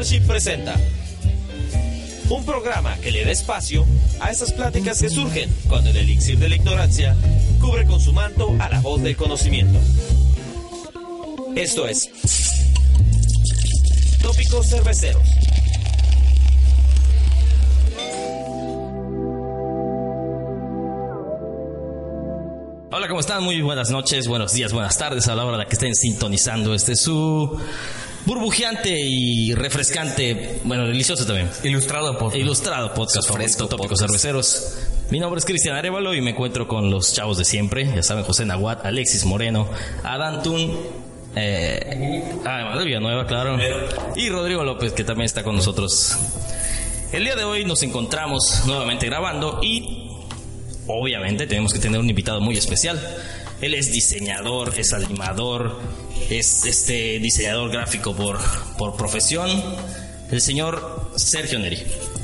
Presenta un programa que le da espacio a esas pláticas que surgen cuando el elixir de la ignorancia cubre con su manto a la voz del conocimiento. Esto es Tópicos Cerveceros. Hola, ¿cómo están? Muy buenas noches, buenos días, buenas tardes a la hora de que estén sintonizando este su burbujeante y refrescante, bueno, delicioso también. Ilustrado podcast. Ilustrado podcast favorito, Tópicos Cerveceros. Mi nombre es Cristian Arevalo y me encuentro con los chavos de siempre. Ya saben, José Nahuat, Alexis Moreno, Adán Tun, eh, ah, Manuel Villanueva, claro. Y Rodrigo López, que también está con nosotros. El día de hoy nos encontramos nuevamente grabando y obviamente tenemos que tener un invitado muy especial. Él es diseñador, es animador, es este diseñador gráfico por, por profesión, el señor Sergio Neri.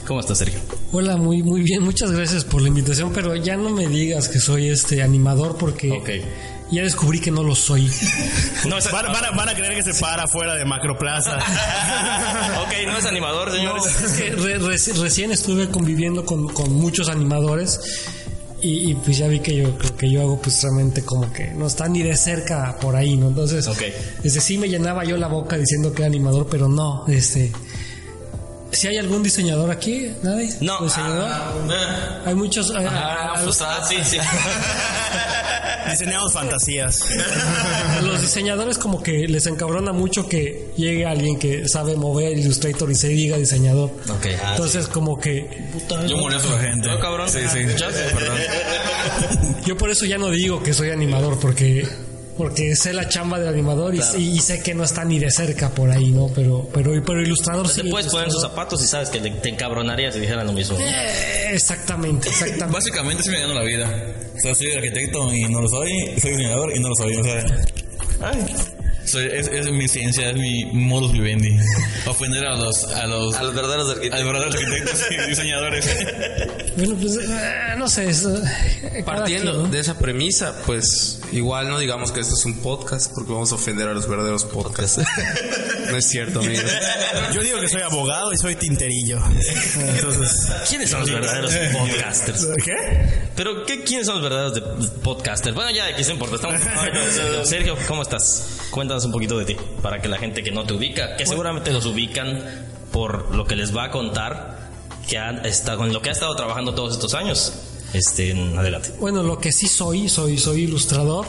¿Cómo estás, Sergio? Hola, muy muy bien, muchas gracias por la invitación, pero ya no me digas que soy este animador porque ya descubrí que no lo soy. No es, Van, van a, van a creer que se para afuera de Macroplaza. ok, no es animador, No, señores. es que re- reci- recién estuve conviviendo con, con muchos animadores y, y, pues ya vi que yo lo que yo hago pues realmente como que no está ni de cerca por ahí, ¿no? Entonces, desde sí me llenaba yo la boca diciendo que era animador, pero no, este si hay algún diseñador aquí, nadie. No. diseñador. Ah, hay muchos. ah, a- a- pues, ah, sí, sí. Diseñamos fantasías. A los diseñadores como que les encabrona mucho que llegue alguien que sabe mover Illustrator y se diga diseñador. Ok. Entonces como que Yo molesto a la gente. No, cabrón. Sí, sí. Yo por eso ya no digo que soy animador porque porque sé la chamba del animador y, y sé que no está ni de cerca por ahí, ¿no? Pero pero pero ilustrador sí. Te puedes poner en sus ilustrador. zapatos y sabes que te, te encabronarías si dijeran lo mismo. Eh, exactamente, exactamente. Básicamente estoy ganando la vida. O sea, soy arquitecto y no lo soy, soy diseñador y no lo soy. O sea, ay, soy, es, es mi ciencia, es mi modus vivendi. Ofender a los, a los, A los verdaderos a arquitectos. los verdaderos arquitectos y diseñadores. Bueno, pues eh, no sé, es, eh, Partiendo quien, ¿no? de esa premisa, pues igual no digamos que esto es un podcast porque vamos a ofender a los verdaderos podcasts. no es cierto, amigos. Yo digo que soy abogado y soy tinterillo. Entonces. ¿Quiénes son los verdaderos podcasters? ¿Qué? Pero, ¿qué, ¿quiénes son los verdaderos de- podcasters? Bueno, ya, ¿qué se importa? Estamos... Sergio, ¿cómo estás? Cuéntanos un poquito de ti, para que la gente que no te ubica, que seguramente los ubican por lo que les va a contar, que han estado, con lo que ha estado trabajando todos estos años. Este, adelante. Bueno, lo que sí soy, soy, soy ilustrador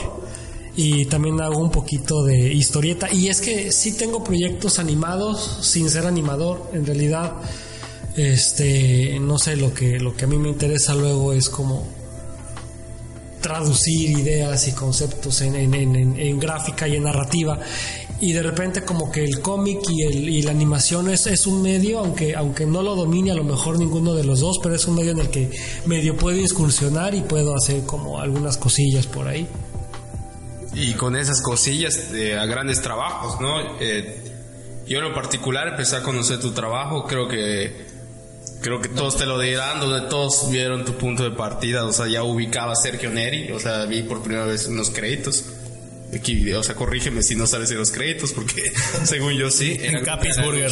y también hago un poquito de historieta. Y es que sí tengo proyectos animados sin ser animador. En realidad, este, no sé, lo que, lo que a mí me interesa luego es como traducir ideas y conceptos en, en- en- en- gráfica y en narrativa. Y de repente como que el cómic y, el, y la animación es, es un medio, aunque, aunque no lo domine a lo mejor ninguno de los dos, pero es un medio en el que medio puedo incursionar y puedo hacer como algunas cosillas por ahí. Y con esas cosillas eh, a grandes trabajos, ¿no? Eh, yo en lo particular empecé a conocer tu trabajo, creo que creo que todos te lo dirán, donde todos vieron tu punto de partida, o sea, ya ubicaba a Sergio Neri, o sea, vi por primera vez unos créditos. Aquí, o sea, corrígeme si no sabes de los créditos, porque según yo sí. En Capis Burger.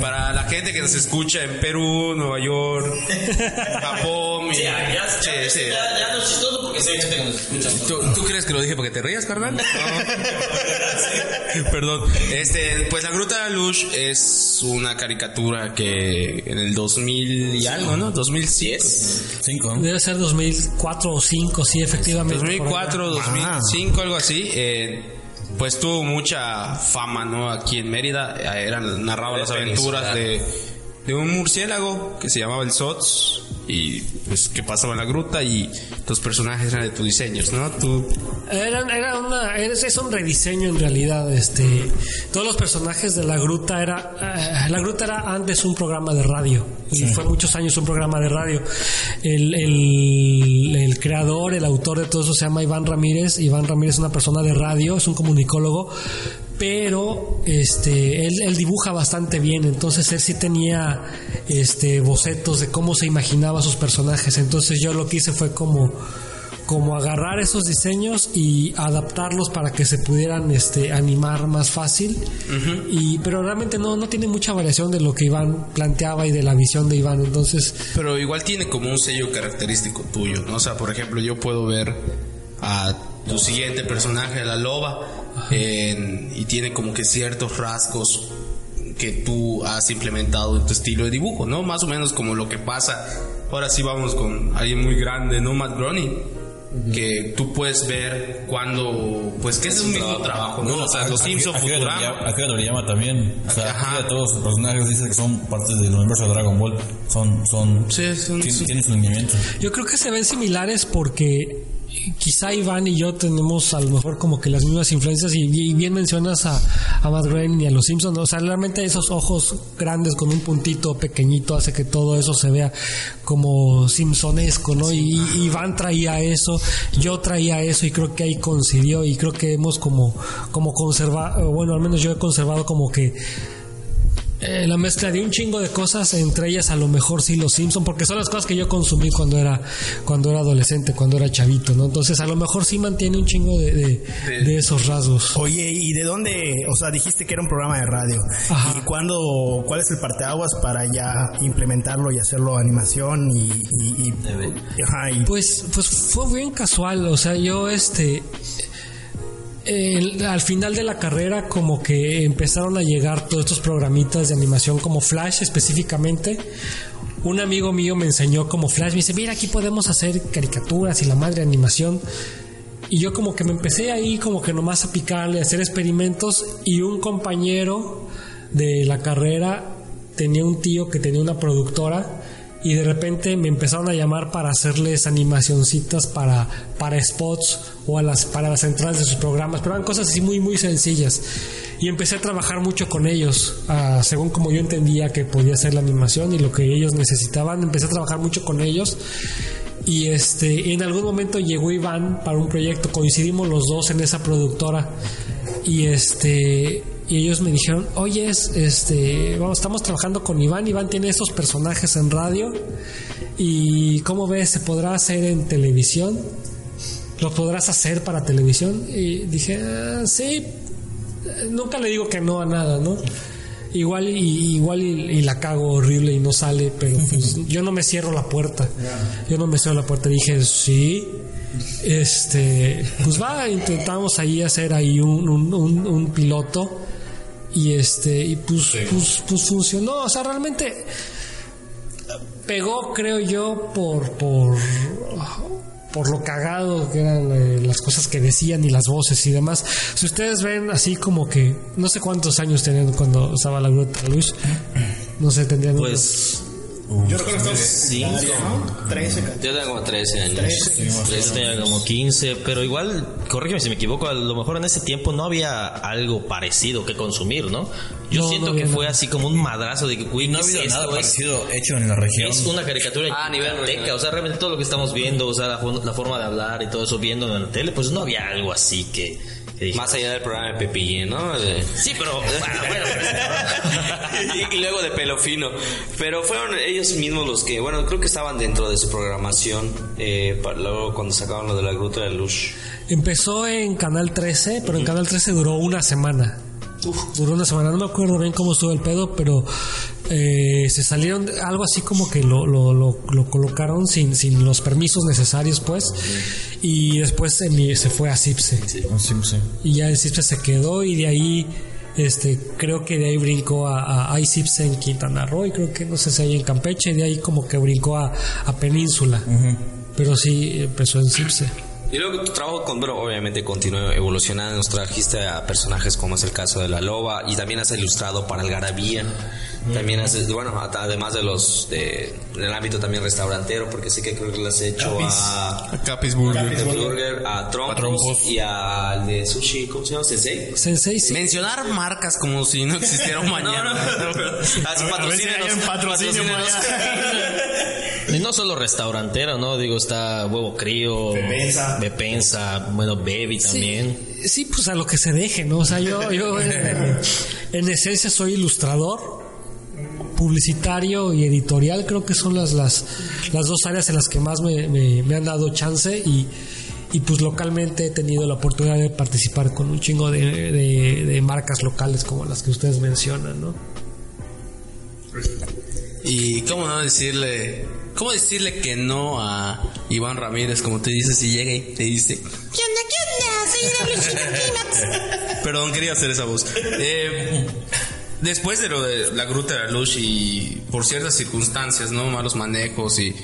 Para la gente que nos escucha en Perú, Nueva York, Japón, y- sí, sí. ya no es chistoso porque gente que nos escucha. ¿Tú, tú crees que lo dije para que te rías, carnal? Perdón. Este, pues la Gruta de la Luz es una caricatura que en el 2000 y algo, ¿no? 2010. Cinco. Debe ser 2004 o 2005, sí, efectivamente. por allá. 2004, 2005, algo así. eh, pues tuvo mucha fama, ¿no? Aquí en Mérida. eh, Era, narraba las aventuras de, de un murciélago que se llamaba el Sots. Y pues que pasaba en la gruta y los personajes eran de tus diseños, ¿no? Tú Eran, era una, es, es un rediseño en realidad. Este, todos los personajes de la gruta era, eh, la gruta era antes un programa de radio y fue muchos años un programa de radio. El, el, el creador, el autor de todo eso se llama Iván Ramírez. Iván Ramírez es una persona de radio, es un comunicólogo, pero este, él, él dibuja bastante bien. Entonces él sí tenía este bocetos de cómo se imaginaba sus personajes. Entonces yo lo que hice fue como como agarrar esos diseños y adaptarlos para que se pudieran este, animar más fácil. y, pero realmente no, no tiene mucha variación de lo que Iván planteaba y de la visión de Iván. Entonces, Pero igual tiene como un sello característico tuyo, ¿no? O sea, por ejemplo, yo puedo ver a tu siguiente personaje, la loba, en- y tiene como que ciertos rasgos que tú has implementado en tu estilo de dibujo, ¿no? Más o menos como lo que pasa. Ahora sí vamos con alguien muy grande, ¿no? Matt Groening. Que tú puedes ver cuando, pues que es un mismo trabajo, ¿no? O sea, los Simpsons, Futurama. Toriyama- Akira Toriyama también. O sea, todos los personajes dicen que son parte del universo de Dragon Ball. Son, son, tienen su lineamiento. Yo creo que se ven similares porque quizá Iván y yo tenemos a lo mejor como que las mismas influencias y, y bien mencionas a, a Matt Groening y a los Simpsons, o sea, realmente esos ojos grandes con un puntito pequeñito hace que todo eso se vea como Simpsonesco, ¿no? Y, y Iván traía eso, yo traía eso y creo que ahí coincidió y creo que hemos como como conservado, bueno, al menos yo he conservado como que eh, la mezcla de un chingo de cosas, entre ellas a lo mejor sí los Simpson, porque son las cosas que yo consumí cuando era cuando era adolescente, cuando era chavito, ¿no? Entonces a lo mejor sí mantiene un chingo de, de, de esos rasgos. Oye, ¿y de dónde? O sea, dijiste que era un programa de radio. Ajá. ¿Y cuándo, cuál es el parteaguas para ya implementarlo y hacerlo animación y... y, y- ajá, y- Pues, pues fue bien casual, o sea, yo este al final de la carrera como que empezaron a llegar todos estos programitas de animación como Flash específicamente. Un amigo mío me enseñó como Flash, me dice, mira, aquí podemos hacer caricaturas y la madre animación. Y yo como que me empecé ahí como que nomás a picarle, a hacer experimentos y un compañero de la carrera tenía un tío que tenía una productora y de repente me empezaron a llamar para hacerles animacioncitas para, para spots o a las, para las entradas de sus programas, pero eran cosas así muy muy sencillas. Y empecé a trabajar mucho con ellos, ah, según como yo entendía que podía ser la animación y lo que ellos necesitaban, empecé a trabajar mucho con ellos. Y este, en algún momento llegó Iván para un proyecto, coincidimos los dos en esa productora. Y este, y ellos me dijeron, oye, es, este, vamos, estamos trabajando con Iván, Iván tiene estos personajes en radio. Y cómo ves, ¿se podrá hacer en televisión? ¿Lo podrás hacer para televisión? Y dije, "Ah, sí, nunca le digo que no a nada, ¿no? Igual y, igual y, y la cago horrible y no sale, pero pues, yo no me cierro la puerta. Yo no me cierro la puerta. Dije, sí. Este, pues va, intentamos ahí hacer ahí un, un, un- un piloto y este, y pues, pues, pues funcionó. O sea, realmente pegó, creo yo, por, por, por lo cagado que eran eh, las cosas que decían y las voces y demás. Si ustedes ven así como que, no sé cuántos años tenían cuando estaba la Gruta de Luz, no sé, tendrían unos- Pues yo recuerdo que cinco. ¿no? 13, Yo tenía como 13 años. Yo tenía como 15, pero igual, corrígeme si me equivoco, a lo mejor en ese tiempo no había algo parecido que consumir, ¿no? Yo No, siento no que había fue así como un madrazo de que, güey, No ha ¿qué es habido nada? Es- parecido hecho en la región. Es una caricatura Ah, a nivel teca, o sea, realmente todo lo que estamos viendo, o sea, la, la forma de hablar y todo eso viendo en la tele, pues no había algo así que dije, Más allá del programa de Pepille, ¿no? De- Sí, pero ah, bueno, y, y luego de pelo fino. Pero fueron ellos mismos los que, bueno, creo que estaban dentro de su programación. Eh, para- luego cuando sacaron lo de la Gruta de la Luz. Empezó en Canal 13, pero en Canal 13 duró una semana. Duró una semana, no me acuerdo bien cómo estuvo el pedo, pero eh, se salieron, algo así como que lo, lo, lo, lo colocaron sin, sin los permisos necesarios, pues, y después se, se fue a Cipse. Sí, sí. Y ya en Cipse se quedó y de ahí, este, creo que de ahí brincó a, a, a Cipse en Quintana Roo y creo que no sé si hay en Campeche, y de ahí como que brincó a, a Península. Pero sí, empezó en Cipse. Y luego tu trabajo con Bro obviamente continuó evolucionando. Nos trajiste a personajes como es el caso de la loba y también has ilustrado para el Garabía. También haces, bueno, a- además de los de, del ámbito también restaurantero, porque sí que creo que lo has hecho a, A Capis Burger. a Burger, a Trompos, Trompos. y al de Sushi, ¿cómo se llama? Sensei. Sensei, sí. Mencionar marcas como si no existiera un mañana. Así A ver si hay un patrocinio por Y no solo restaurantero, ¿no? Digo, está Huevo Crío, Bepensa. Bepensa, bueno, Baby también. Sí, sí, pues a lo que se deje, ¿no? O sea, yo, yo en, en esencia soy ilustrador publicitario y editorial creo que son las, las, las dos áreas en las que más me, me- me han dado chance y, y pues localmente he tenido la oportunidad de participar con un chingo de, de- de marcas locales como las que ustedes mencionan, ¿no? Y cómo no decirle, cómo decirle que no a Iván Ramírez, como tú dices, y llega y te dice, ¿qué onda, qué onda? Soy de Luchito Perdón, quería hacer esa voz. Eh, después de lo de la Gruta de la Luz y por ciertas circunstancias, ¿no? Malos manejos y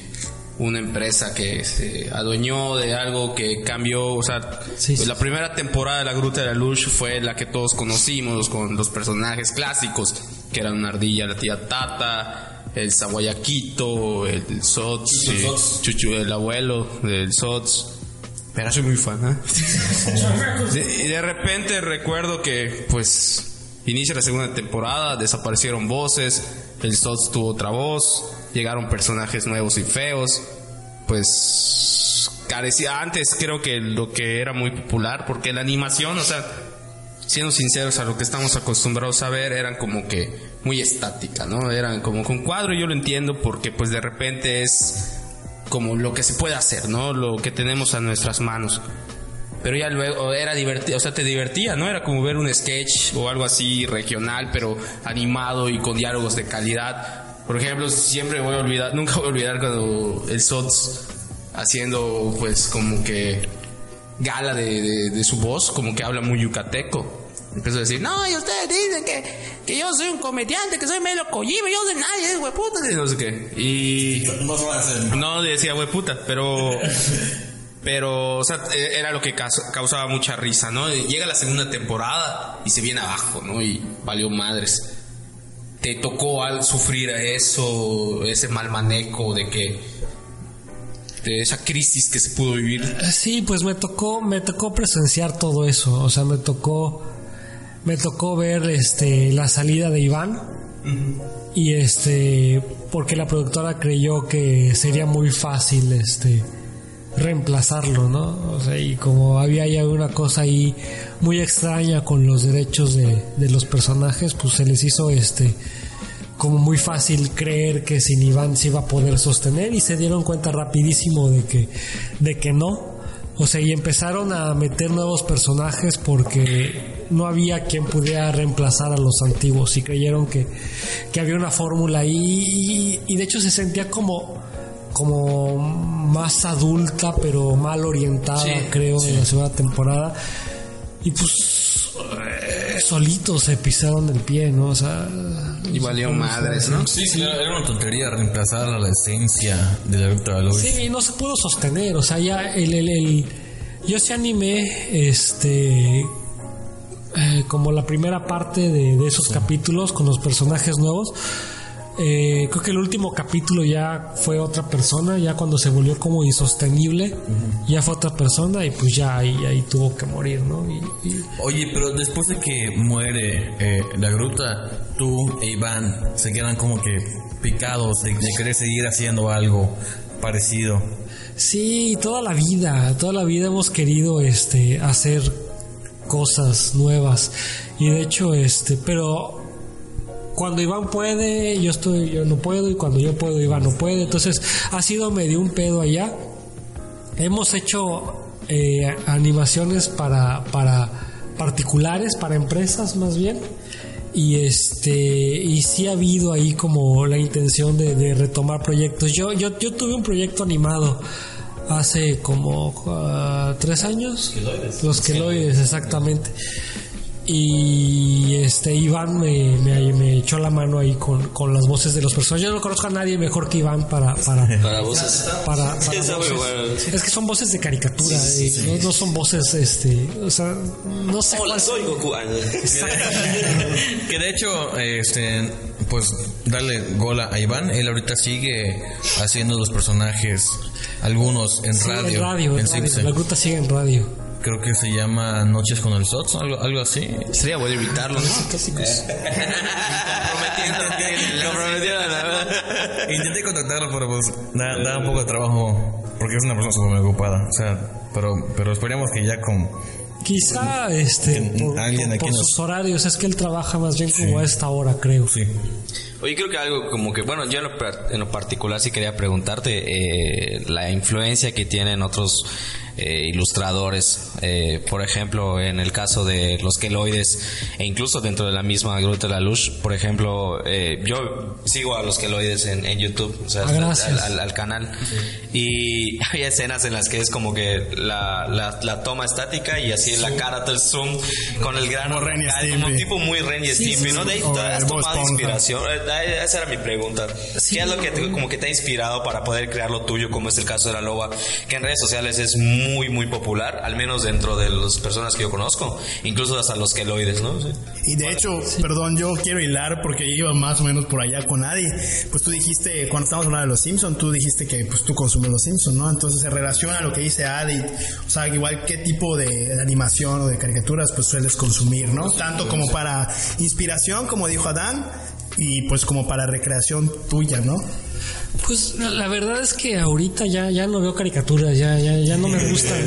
una empresa que se adueñó de algo que cambió, o sea, Sí, sí. la primera temporada de la Gruta de la Luz fue la que todos conocimos con los personajes clásicos, que eran una ardilla, la tía Tata, el Zaguayaquito, el Sots, y- Sots. Chuchu, el abuelo del Sots. Pero soy muy fan, ¿eh? De- y de repente recuerdo que, pues, inicia la segunda temporada, desaparecieron voces, el Sots tuvo otra voz, llegaron personajes nuevos y feos, pues, carecía antes, creo que lo que era muy popular, porque la animación, o sea, siendo sinceros a lo que estamos acostumbrados a ver, eran como que muy estática, ¿no? Eran como con cuadro, yo lo entiendo porque, pues, de repente es como lo que se puede hacer, ¿no? Lo que tenemos a nuestras manos. Pero ya luego era divertido, o sea, te divertía, ¿no? Era como ver un sketch o algo así regional, pero animado y con diálogos de calidad. Por ejemplo, siempre voy a olvidar, nunca voy a olvidar cuando el Sots haciendo pues como que gala de, de- de su voz, como que habla muy yucateco. Empezó a decir, no, y ustedes dicen que, que yo soy un comediante, que soy medio Kojima, yo soy nadie, es hueputa, y no sé qué. Y No decía hueputa, pero. Pero, o sea, e- era lo que caus- causaba mucha risa, ¿no? Llega la segunda temporada y se viene abajo, ¿no? Y valió madres. ¿Te tocó al sufrir eso, ese mal manejo de que. De esa crisis que se pudo vivir? Sí, pues me tocó, me tocó presenciar todo eso. O sea, me tocó, me tocó ver este la salida de Iván. Y este, porque la productora creyó que sería muy fácil este reemplazarlo, ¿no? O sea, y como había ya una cosa ahí muy extraña con los derechos de, de los personajes, pues se les hizo este como muy fácil creer que sin Iván se iba a poder sostener y se dieron cuenta rapidísimo de que de que no. O sea, y empezaron a meter nuevos personajes porque no había quien pudiera reemplazar a los antiguos y creyeron que, que había una fórmula ahí y, y de hecho se sentía como como más adulta pero mal orientada Sí, creo en la segunda temporada y pues solitos se pisaron el pie no o sea Y valió madres, ¿no? Sí, sí, era una tontería reemplazar a la esencia de la la Luz. Sí, y no se pudo sostener, o sea, ya el, el, el- yo sí animé, este, eh, como la primera parte de, de esos capítulos con los personajes nuevos. Eh, creo que el último capítulo ya fue otra persona, ya cuando se volvió como insostenible, ya fue otra persona y pues ya ahí, ahí tuvo que morir, ¿no? Y, y- Oye, pero después de que muere eh, la gruta, tú e Iván se quedan como que picados de, de querer seguir haciendo algo parecido. Sí, toda la vida, toda la vida hemos querido este hacer cosas nuevas y de hecho este, pero cuando Iván puede, yo estoy yo no puedo y cuando yo puedo Iván no puede, entonces ha sido medio un pedo allá. Hemos hecho eh, animaciones para para particulares, para empresas más bien. Y este y sí ha habido ahí como la intención de, de retomar proyectos. Yo, yo yo tuve un proyecto animado hace como ah, tres años. Los queloides, exactamente. Y este Iván me, me, me echó la mano ahí con, con las voces de los personajes. Yo no conozco a nadie mejor que Iván para para Para voces. para, para Sí, voces. bueno. Es que son voces de caricatura, eh, no, no son voces este, o sea, no sé Hola, soy Goku. Que de hecho, este, pues darle gola a Iván, él ahorita sigue haciendo los personajes, algunos en Sí, radio, en radio, en radio. La gruta sigue en radio. Creo que se llama Noches con el Sots, algo, algo así. Sería bueno evitarlo, ¿no? Comprometieron a la verdad. Intenté contactarlo, pero pues da, da un poco de trabajo porque es una persona súper ocupada. O sea, pero, pero esperemos que ya con Quizá este por, alguien por- aquí por nos- sus horarios, es que él trabaja más bien como a esta hora, creo. Sí. Oye, creo que algo como que, bueno, yo en lo, en lo particular sí quería preguntarte eh, la influencia que tienen otros eh, ilustradores, eh, por ejemplo, en el caso de los queloides e incluso dentro de la misma Gruta de la Luz, por ejemplo, eh, yo sigo a los queloides en, en YouTube, o sea, Ah, al, al- al canal, y hay escenas en las que es como que la, la, la toma estática y así la cara todo el zoom con el grano Como tipo muy Ren y Stimpy, ¿no? De ahí has tomado inspiración. Esa era mi pregunta. ¿Qué es lo que te, como que te ha inspirado para poder crear lo tuyo, como es el caso de la loba, que en redes sociales es muy, muy popular, al menos dentro de las personas que yo conozco, incluso hasta los queloides, ¿no? Sí. Y de hecho, perdón, yo quiero hilar porque iba más o menos por allá con Adi. Pues tú dijiste, cuando estábamos hablando de los Simpsons, tú dijiste que pues tú consumes los Simpsons, ¿no? Entonces se relaciona a lo que dice Adi. O sea, igual qué tipo de animación o de caricaturas pues sueles consumir, ¿no? Tanto como para inspiración, como dijo Adán, y pues como para recreación tuya, ¿no? Pues la, verdad es que ahorita ya, ya no veo caricaturas, ya, ya, ya no me gustan.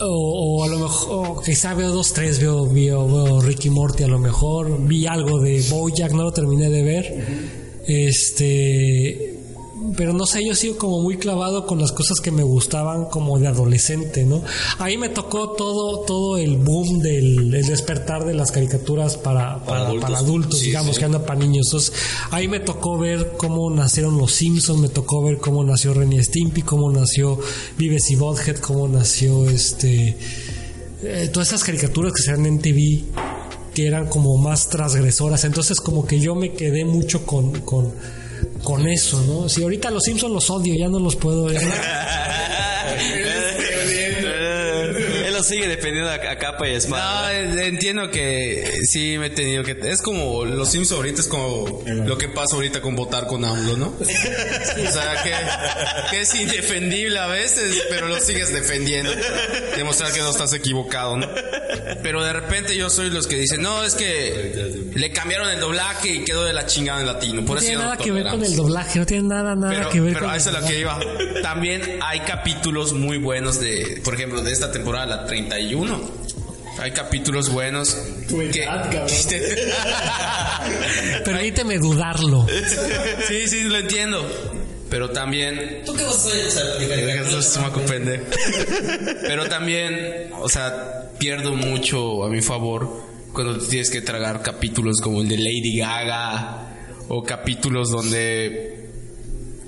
O, o a lo mejor, quizá veo dos, tres, veo, veo, veo Ricky Morty a lo mejor, vi algo de Bojack, no lo terminé de ver. Este, pero no sé, yo sigo como muy clavado con las cosas que me gustaban como de adolescente, ¿no? Ahí me tocó todo, todo el boom del el despertar de las caricaturas para, para, adultos. para adultos, Sí, digamos, sí. que anda para niños. Entonces, ahí me tocó ver cómo nacieron los Simpsons, me tocó ver cómo nació Ren y Stimpy, cómo nació Vives y Butthead, cómo nació este eh, todas esas caricaturas que se dan en TV que eran como más transgresoras. Entonces, como que yo me quedé mucho con, con, con eso, ¿no? Si ahorita los Simpsons los odio, ya no los puedo ver. Lo sigue defendiendo a, a capa y No, espada. eh, entiendo que sí me he tenido que... Es como los Sims ahorita, es como lo que pasa ahorita con votar con AMLO, ¿no? O sea, que, que es indefendible a veces, pero lo sigues defendiendo. Demostrar que no estás equivocado, ¿no? Pero de repente yo soy los que dicen, no, es que le cambiaron el doblaje y quedó de la chingada en latino. Por No eso tiene nada que ver con el doblaje, no tiene nada, nada Pero, que ver pero con a eso el es lo que iba. También hay capítulos muy buenos de, por ejemplo, de esta temporada, la 31. Hay capítulos buenos. que, Permíteme dudarlo. sí, sí, lo entiendo. Pero también. ¿Tú qué vas a hacer? Pero también, o sea, pierdo mucho a mi favor cuando tienes que tragar capítulos como el de Lady Gaga o capítulos donde.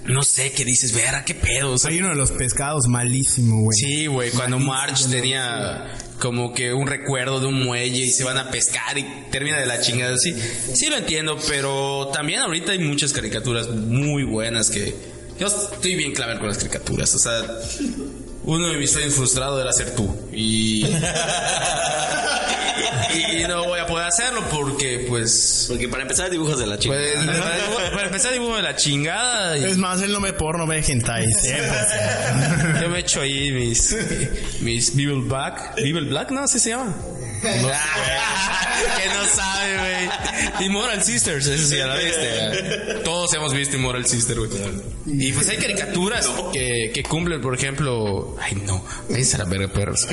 No sé, qué dices, verá, qué pedo. O sea, Hay uno de los pescados malísimo, güey. Sí, güey, cuando Marge tenía como que un recuerdo de un muelle y se van a pescar y termina de la chingada así. Sí lo entiendo, pero también ahorita hay muchas caricaturas muy buenas que yo estoy bien clave con las caricaturas, o sea, uno de mis sueños frustrados era ser tú y y, no voy a poder hacerlo porque pues Porque para empezar dibujos de la chica. pues para, empezar dibujo de la chingada y Es más, él no ve porno, ve hentai. siempre. Yo me echo ahí mis mis Bible Black, Bible Black, no, así se llama. que no sabe, güey. Immoral Sisters, eso sí ya la viste. Todos hemos visto Immoral Sister, güey. Y pues hay caricaturas que, que cumplen, por ejemplo. Ay, no, váyanse a la verga, perros.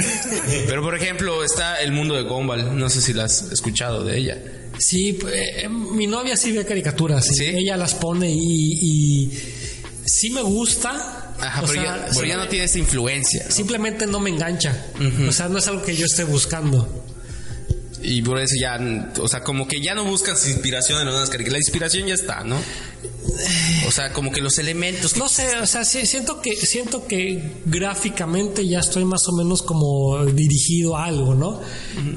Pero por ejemplo, está El Mundo de Gumball. No sé si la has escuchado de ella. Sí, eh, mi novia sí ve caricaturas. ¿Sí? Ella las pone y, y sí me gusta. Ajá, O pero, sea, ya, pero ya no tiene esa influencia. Simplemente no me engancha. O sea, no es algo que yo esté buscando. Y por eso ya, o sea, como que ya no buscas inspiración en las caricaturas. La inspiración ya está, ¿no? O sea, como que los elementos. que- No sé, o sea, sí, siento que siento que gráficamente ya estoy más o menos como dirigido a algo, ¿no?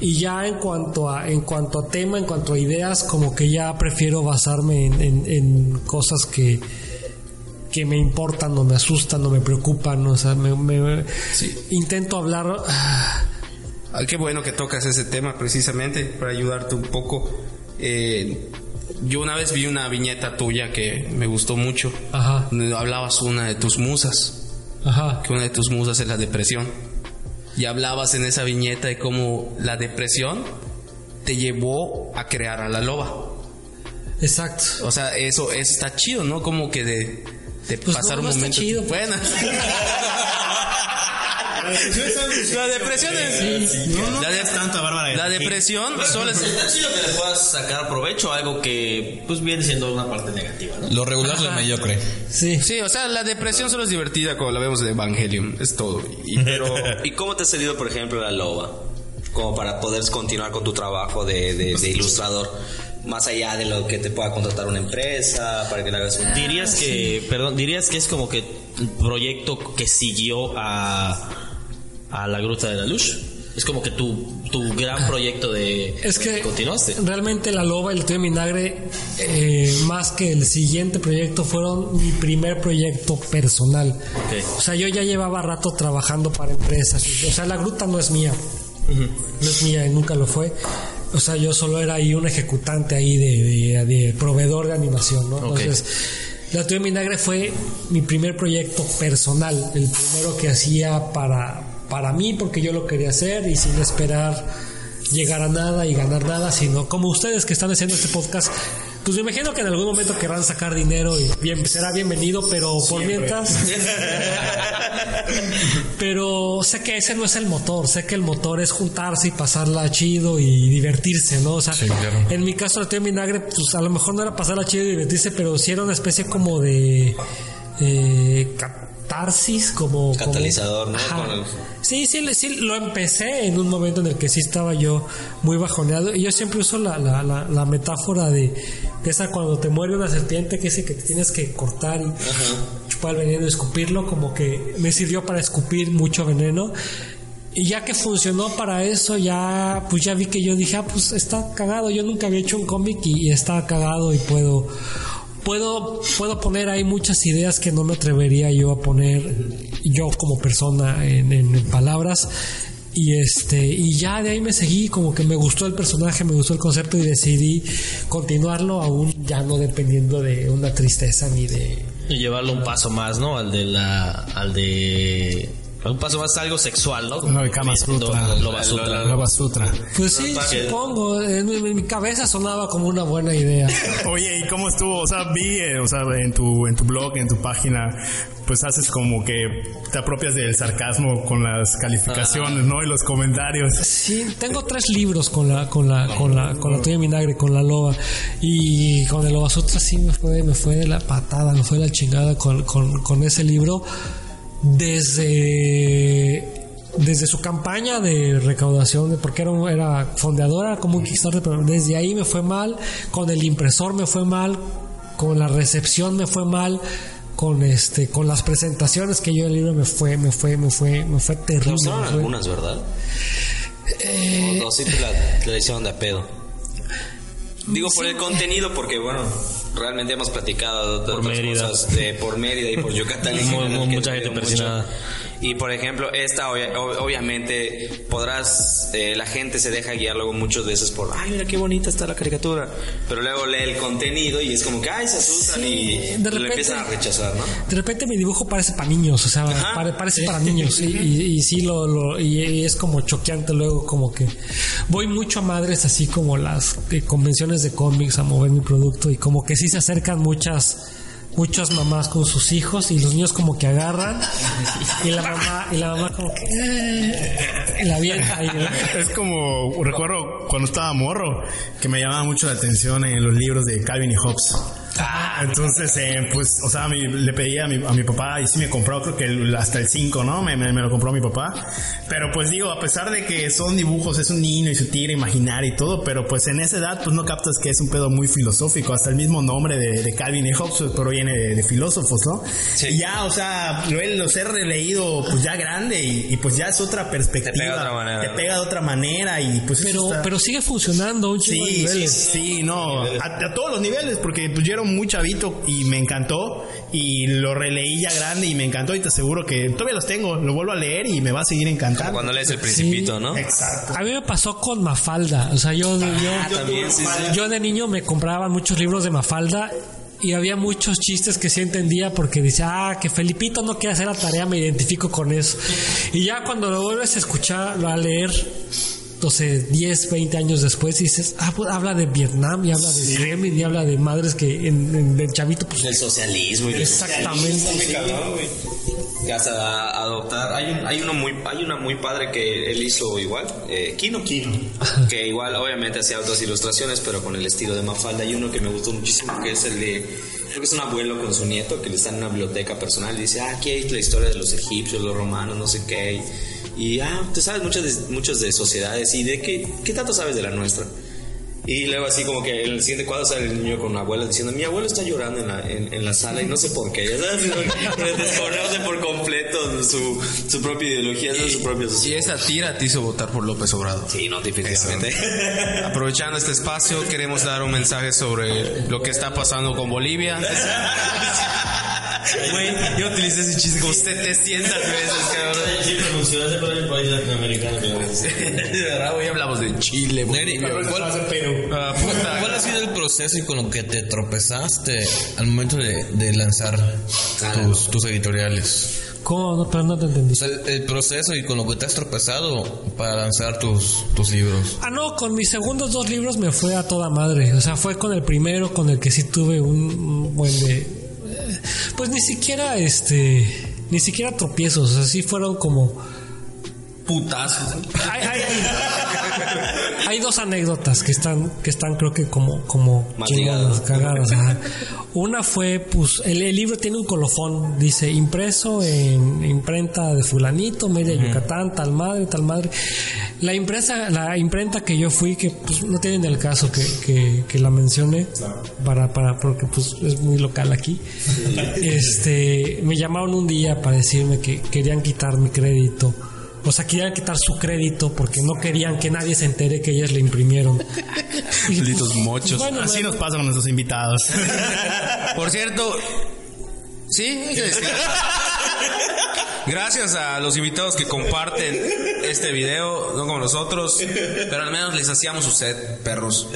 Y ya en cuanto a en cuanto a tema, en cuanto a ideas, como que ya prefiero basarme en, en- en cosas que que me importan, no me asustan, no me preocupan, o sea, me, me- intento hablar Ah, qué bueno que tocas ese tema precisamente para ayudarte un poco. Eh, yo una vez vi una viñeta tuya que me gustó mucho. Ajá. Hablabas una de tus musas, ajá. que una de tus musas es la depresión. Y hablabas en esa viñeta de cómo la depresión te llevó a crear a la loba. Exacto. O sea, eso, eso está chido, ¿no? Como que de, de Pues pasar no, un no está momento. chido. Bueno. La depresión es. No, no La de- digas tanto a Bárbara La depresión solo es está chido que le puedas sacar provecho a algo que pues viene siendo una parte negativa, ¿no? Lo regular es lo mediocre. Sí. Sí, o sea, la depresión solo es divertida como la vemos en Evangelion, es todo. Y, pero ¿Y cómo te ha salido, por ejemplo, la loba? Como para poder continuar con tu trabajo de, de- de ilustrador. Más allá de lo que te pueda contratar una empresa, para que le hagas un... Dirías que, perdón, dirías que es como que el proyecto que siguió a, a la Gruta de la Luz. Es como que tu, tu gran proyecto de... Es que continuaste. realmente La Loba y el Tío de Vinagre, eh, más que el siguiente proyecto, fueron mi primer proyecto personal. O sea, yo ya llevaba rato trabajando para empresas. O sea, la gruta no es mía. No es mía y nunca lo fue. O sea, yo solo era ahí un ejecutante ahí de, de- de proveedor de animación, ¿no? Entonces, La Tuya de Vinagre fue mi primer proyecto personal, el primero que hacía para, para mí, porque yo lo quería hacer y sin esperar llegar a nada y ganar nada, sino como ustedes que están haciendo este podcast, pues me imagino que en algún momento querrán sacar dinero y bien, será bienvenido, pero por mientras... pero sé que ese no es el motor, sé que el motor es juntarse y pasarla chido y divertirse, ¿no? O sea, claro. en mi caso de vinagre, pues a lo mejor no era pasarla chido y divertirse, pero sí era una especie como de eh, catarsis, como como- Catalizador, ¿no? Ajá. Con el- Sí, sí, sí, lo empecé en un momento en el que sí estaba yo muy bajoneado. Y yo siempre uso la, la, la, la metáfora de, de esa cuando te muere una serpiente que dice que te tienes que cortar y chupar el veneno y escupirlo, como que me sirvió para escupir mucho veneno. Y ya que funcionó para eso, ya pues ya vi que yo dije, ah, pues está cagado. Yo nunca había hecho un cómic y, y está cagado y puedo puedo puedo poner ahí muchas ideas que no me atrevería yo a poner yo como persona en, palabras y este y ya de ahí me seguí como que me gustó el personaje me gustó el concepto y decidí continuarlo aún ya no dependiendo de una tristeza ni de Y llevarlo un paso más, ¿no? Al de la... Al de... Un paso más a algo sexual, ¿no? No, el Kama Sutra. Lo, lo Basutra. Loba Sutra. pues sí supongo en mi, en mi cabeza sonaba como una buena idea Oye, ¿y cómo estuvo? O sea, vi, eh, o sea, en tu, en tu blog, en tu página, pues haces como que te apropias del sarcasmo con las calificaciones, ¿no? Y los comentarios. Sí, tengo tres libros con la, con la, con la, con la tuya de vinagre, con la loba. Y con el loba sutra sí me fue, me fue de la patada, me fue de la chingada con, con, con ese libro. Desde, desde su campaña de recaudación, de- porque era, era fondeadora como un Kickstarter, pero desde ahí me fue mal, con el impresor me fue mal, con la recepción me fue mal, con este, con las presentaciones que yo el libro me fue, me fue, me fue, me fue terrible. Mostraron me fue- algunas, ¿verdad? Eh, o, o sí te la, te la hicieron de a pedo. Digo por el contenido, porque bueno, realmente hemos platicado de Por otras Mérida. cosas de por Mérida y por Yucatán. Mu- general, mucha te gente persinada. Y por ejemplo, esta obvia- ob- obviamente podrás, eh, la gente se deja guiar luego muchas veces por, ay, mira qué bonita está la caricatura. Pero luego lee el contenido y es como que, ay, se asustan Sí, y de lo repente- empiezan a rechazar, ¿no? De repente mi dibujo parece para niños, o sea, Ajá. parece para niños y, y, y sí lo, lo- y, y es como choqueante luego como que voy mucho a madres así como las eh, convenciones de cómics a mover mi producto y como que sí se acercan muchas muchas mamás con sus hijos y los niños como que agarran y la mamá y la mamá como que eh, la ¿no? Es como, recuerdo cuando estaba morro, que me llamaba mucho la atención en los libros de Calvin y Hobbes. Ah, Entonces, eh, pues, o sea, mi- le pedí a mi, a mi papá y sí me compró, creo que el- hasta el 5, ¿no? Me, me- me lo compró mi papá. Pero pues digo, a pesar de que son dibujos, es un niño y su tigre imaginar y todo, pero pues en esa edad, pues no captas que es un pedo muy filosófico. Hasta el mismo nombre de, de Calvin y Hobbes pues, proviene de, de filósofos, ¿no? Y ya, o sea, lo, los he releído pues ya grande y, y, pues ya es otra perspectiva. Te pega de otra manera, Te pega de otra manera y pues pero está- pero sigue funcionando a un chingo de Sí, sí, sí, no, a, a todos los niveles, porque pues yo era muy chavito y me encantó y lo releí ya grande y me encantó y te aseguro que todavía los tengo, lo vuelvo a leer y me va a seguir encantando. Cuando lees el principito, ¿no? Exacto. A mí me pasó con Mafalda. O sea, yo, yo, también, sí, sí. yo de niño me compraba muchos libros de Mafalda y había muchos chistes que sí entendía porque decía, ah, que Felipito no quiere hacer la tarea, me identifico con eso. Y ya cuando lo vuelves a escuchar, a leer, sé, 10, 20 años después, dices, ah, pues habla de Vietnam y habla de Kremlin y habla de madres que en, en, en chavito, pues Del socialismo y del Exactamente. que hasta adoptar. Hay, un, hay, uno muy, hay una muy padre que él hizo igual, eh, Kino Kino, que igual obviamente hacía otras ilustraciones, pero con el estilo de Mafalda. Hay uno que me gustó muchísimo, que es el de, creo que es un abuelo con su nieto, que le está en una biblioteca personal y dice, ah, aquí hay la historia de los egipcios, los romanos, no sé qué. Y, ah, tú sabes muchos de, muchos de sociedades y de qué, qué tanto sabes de la nuestra. Y luego así como que en el siguiente cuadro sale el niño con la abuela diciendo, mi abuelo está llorando en la, en, en la sala y no sé por qué. Desconoce por completo su, su propia ideología, su propia Y sociedad. esa tira te hizo votar por López Obrador. Sí, no, definitivamente. Aprovechando este espacio, queremos dar un mensaje sobre lo que está pasando con Bolivia. Güey, yo utilicé ese chiste como 700 veces, cabrón. funcionaste para el país latinoamericano. De verdad, hoy hablamos de Chile, Bolivia. ¿cuál, Ah, puta. cuál ha sido el proceso y con lo que te tropezaste al momento de, de lanzar tus, tus editoriales? ¿Cómo? No, pero no te entendí. O sea, el, el proceso y con lo que te has tropezado para lanzar tus, tus libros. Ah, no, con mis segundos dos libros me fue a toda madre. O sea, fue con el primero con el que sí tuve un, un buen de. Pues ni siquiera este. Ni siquiera tropiezos. O sea, sí fueron como. Putazo. Hay, hay- hay dos anécdotas que están, que están creo que como, como chingadas, cagadas. ajá. Una fue, pues, el, el libro tiene un colofón, dice impreso en imprenta de fulanito, media Yucatán, tal madre, tal madre. La impresa, la imprenta que yo fui, que pues no tienen el caso que, que, que la mencione, para, para, porque pues es muy local aquí. Este, me llamaron un día para decirme que querían quitar mi crédito. O sea, querían quitar su crédito porque no querían que nadie se entere que ellas le imprimieron. Malditos mochos. bueno, Así me- nos pasa con nuestros invitados. Por cierto, sí, hay que decir. Gracias a los invitados que comparten este video, no como nosotros, pero al menos les hacíamos su set, perros.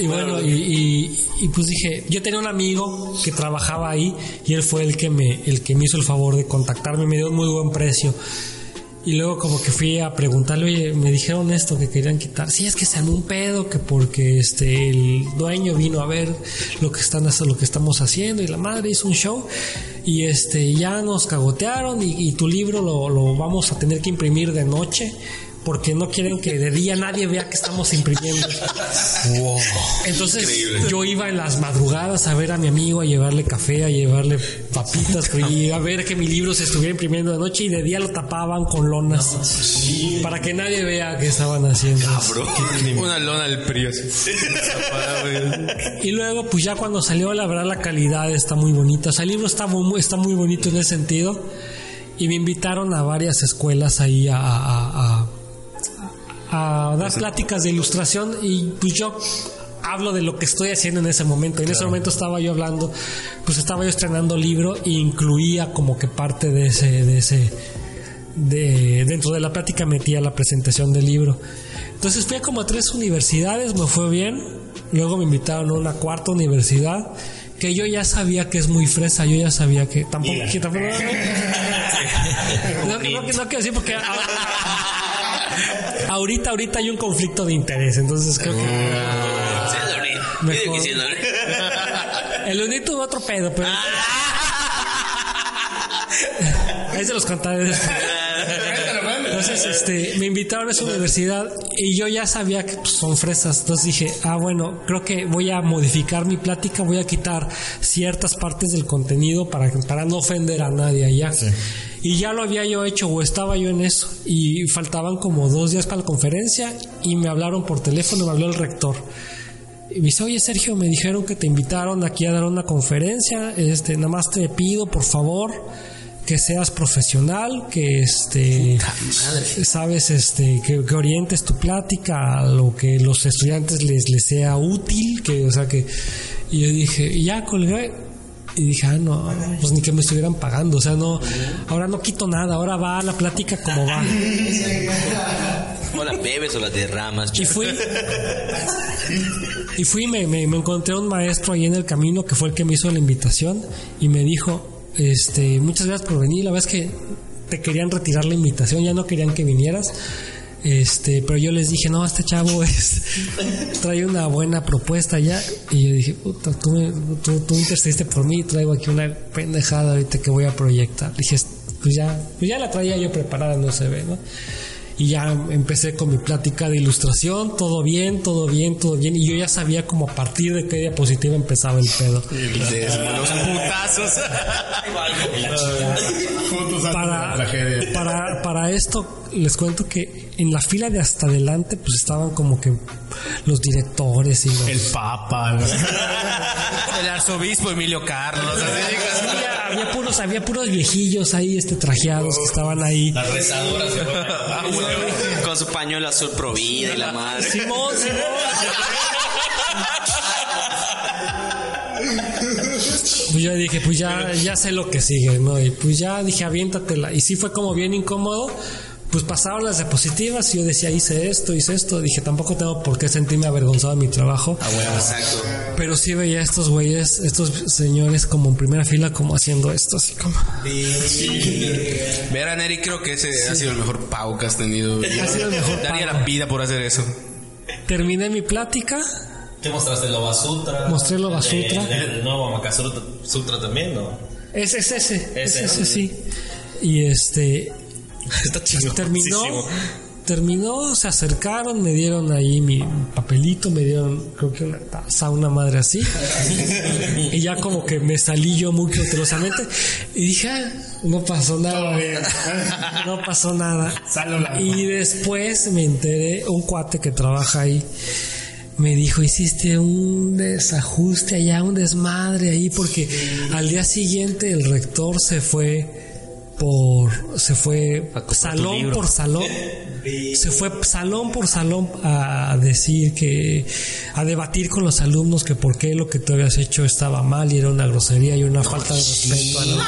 Y bueno, y, y- y pues dije, yo tenía un amigo que trabajaba ahí y él fue el que me, el que me hizo el favor de contactarme, me dio un muy buen precio. Y luego como que fui a preguntarle, oye, me dijeron esto que querían quitar. Sí, es que se un pedo, que porque este el dueño vino a ver lo que están lo que estamos haciendo y la madre hizo un show y este ya nos cagotearon y, y tu libro lo, lo vamos a tener que imprimir de noche porque no quieren que de día nadie vea que estamos imprimiendo. Entonces yo iba en las madrugadas a ver a mi amigo, a llevarle café, a llevarle papitas y a ver que mi libro se estuviera imprimiendo de noche y de día lo tapaban con lonas para que nadie vea que estaban haciendo. Una lona del PRI. Y luego pues ya cuando salió la verdad la calidad está muy bonita. O sea, el libro está muy, está muy bonito en ese sentido. Y me invitaron a varias escuelas ahí a, a- a- a dar pláticas de ilustración y pues yo hablo de lo que estoy haciendo en ese momento. En ese momento estaba yo hablando, pues estaba yo estrenando libro e incluía como que parte de ese, de ese, de dentro de la plática metía la presentación del libro. Entonces fui a como a tres universidades, me fue bien. Luego me invitaron a una cuarta universidad que yo ya sabía que es muy fresa, yo ya sabía que tampoco, que tampoco no, no, no, no quiero decir porque a- ahorita ahorita hay un conflicto de interés, entonces creo que Mejor. el UNIT tuvo otro pedo, pero ahí se los contaré. Entonces, este, me invitaron a esa universidad y yo ya sabía que pues, son fresas. Entonces dije, ah, bueno, creo que voy a modificar mi plática, voy a quitar ciertas partes del contenido para, para no ofender a nadie allá. Y ya lo había yo hecho o estaba yo en eso. Y faltaban como dos días para la conferencia y me hablaron por teléfono, me habló el rector. Y me dice, oye Sergio, me dijeron que te invitaron aquí a dar una conferencia, este, nada más te pido por favor que seas profesional, que este sabes este que, que orientes tu plática a lo que los estudiantes les, les sea útil, que o sea que y yo dije, y ya colgué y dije, ah, no, pues ni que me estuvieran pagando, o sea, no, ahora no quito nada, ahora va la plática como va. O la bebes o la derramas. Y fui. Y fui, me, me, me encontré un maestro ahí en el camino que fue el que me hizo la invitación y me dijo, este, muchas gracias por venir, la verdad es que te querían retirar la invitación, ya no querían que vinieras. Este, pero yo les dije, no, este chavo es, trae una buena propuesta ya. Y yo dije, puta, tú, tú, tú intercediste por mí, traigo aquí una pendejada ahorita que voy a proyectar. Dije, pues ya, pues ya la traía yo preparada, no se ve, ¿no? Y ya empecé con mi plática de ilustración, todo bien, todo bien, todo bien. Y yo ya sabía como a partir de qué diapositiva empezaba el pedo. Los putazos. para, para, para esto les cuento que en la fila de hasta adelante pues estaban como que los directores y los... El Papa. Arzobispo Emilio Carlos. así. había, había puros, había puros viejillos ahí este trajeados que estaban ahí. Las rezadoras. Con su pañuelo azul provida y la madre. Simón, Simón. Pues yo dije, pues ya, ya sé lo que sigue, ¿no? Y pues ya dije, aviéntatela. Y sí fue como bien incómodo. Pues pasaron las diapositivas y yo decía, hice esto, hice esto. Dije, tampoco tengo por qué sentirme avergonzado de mi trabajo. Exacto. Pero sí veía a estos güeyes, estos señores como en primera fila, como haciendo esto, así como... Ver a Neri creo que ese ha sido el mejor pago que has tenido. Ha sido el mejor Daría pago. la vida por hacer eso. Terminé mi plática, ¿Qué mostraste? ¿El Loba Sutra? Mostré el Loba Sutra. El, el nuevo Makasutra Sutra también, ¿no? es, es ese, es Ese. ese, sí. Y este, Está terminó, terminó, se acercaron, me dieron ahí mi papelito, me dieron creo que una taza, una madre así. y ya como que me salí yo muy cautelosamente y dije, "Ah, no pasó nada, no pasó nada. Y después me enteré, un cuate que trabaja ahí. Me dijo, hiciste un desajuste allá, un desmadre ahí, porque al día siguiente el rector se fue por, se fue salón por salón, se fue salón por salón a decir que, a debatir con los alumnos que por qué lo que tú habías hecho estaba mal y era una grosería y una falta de respeto a la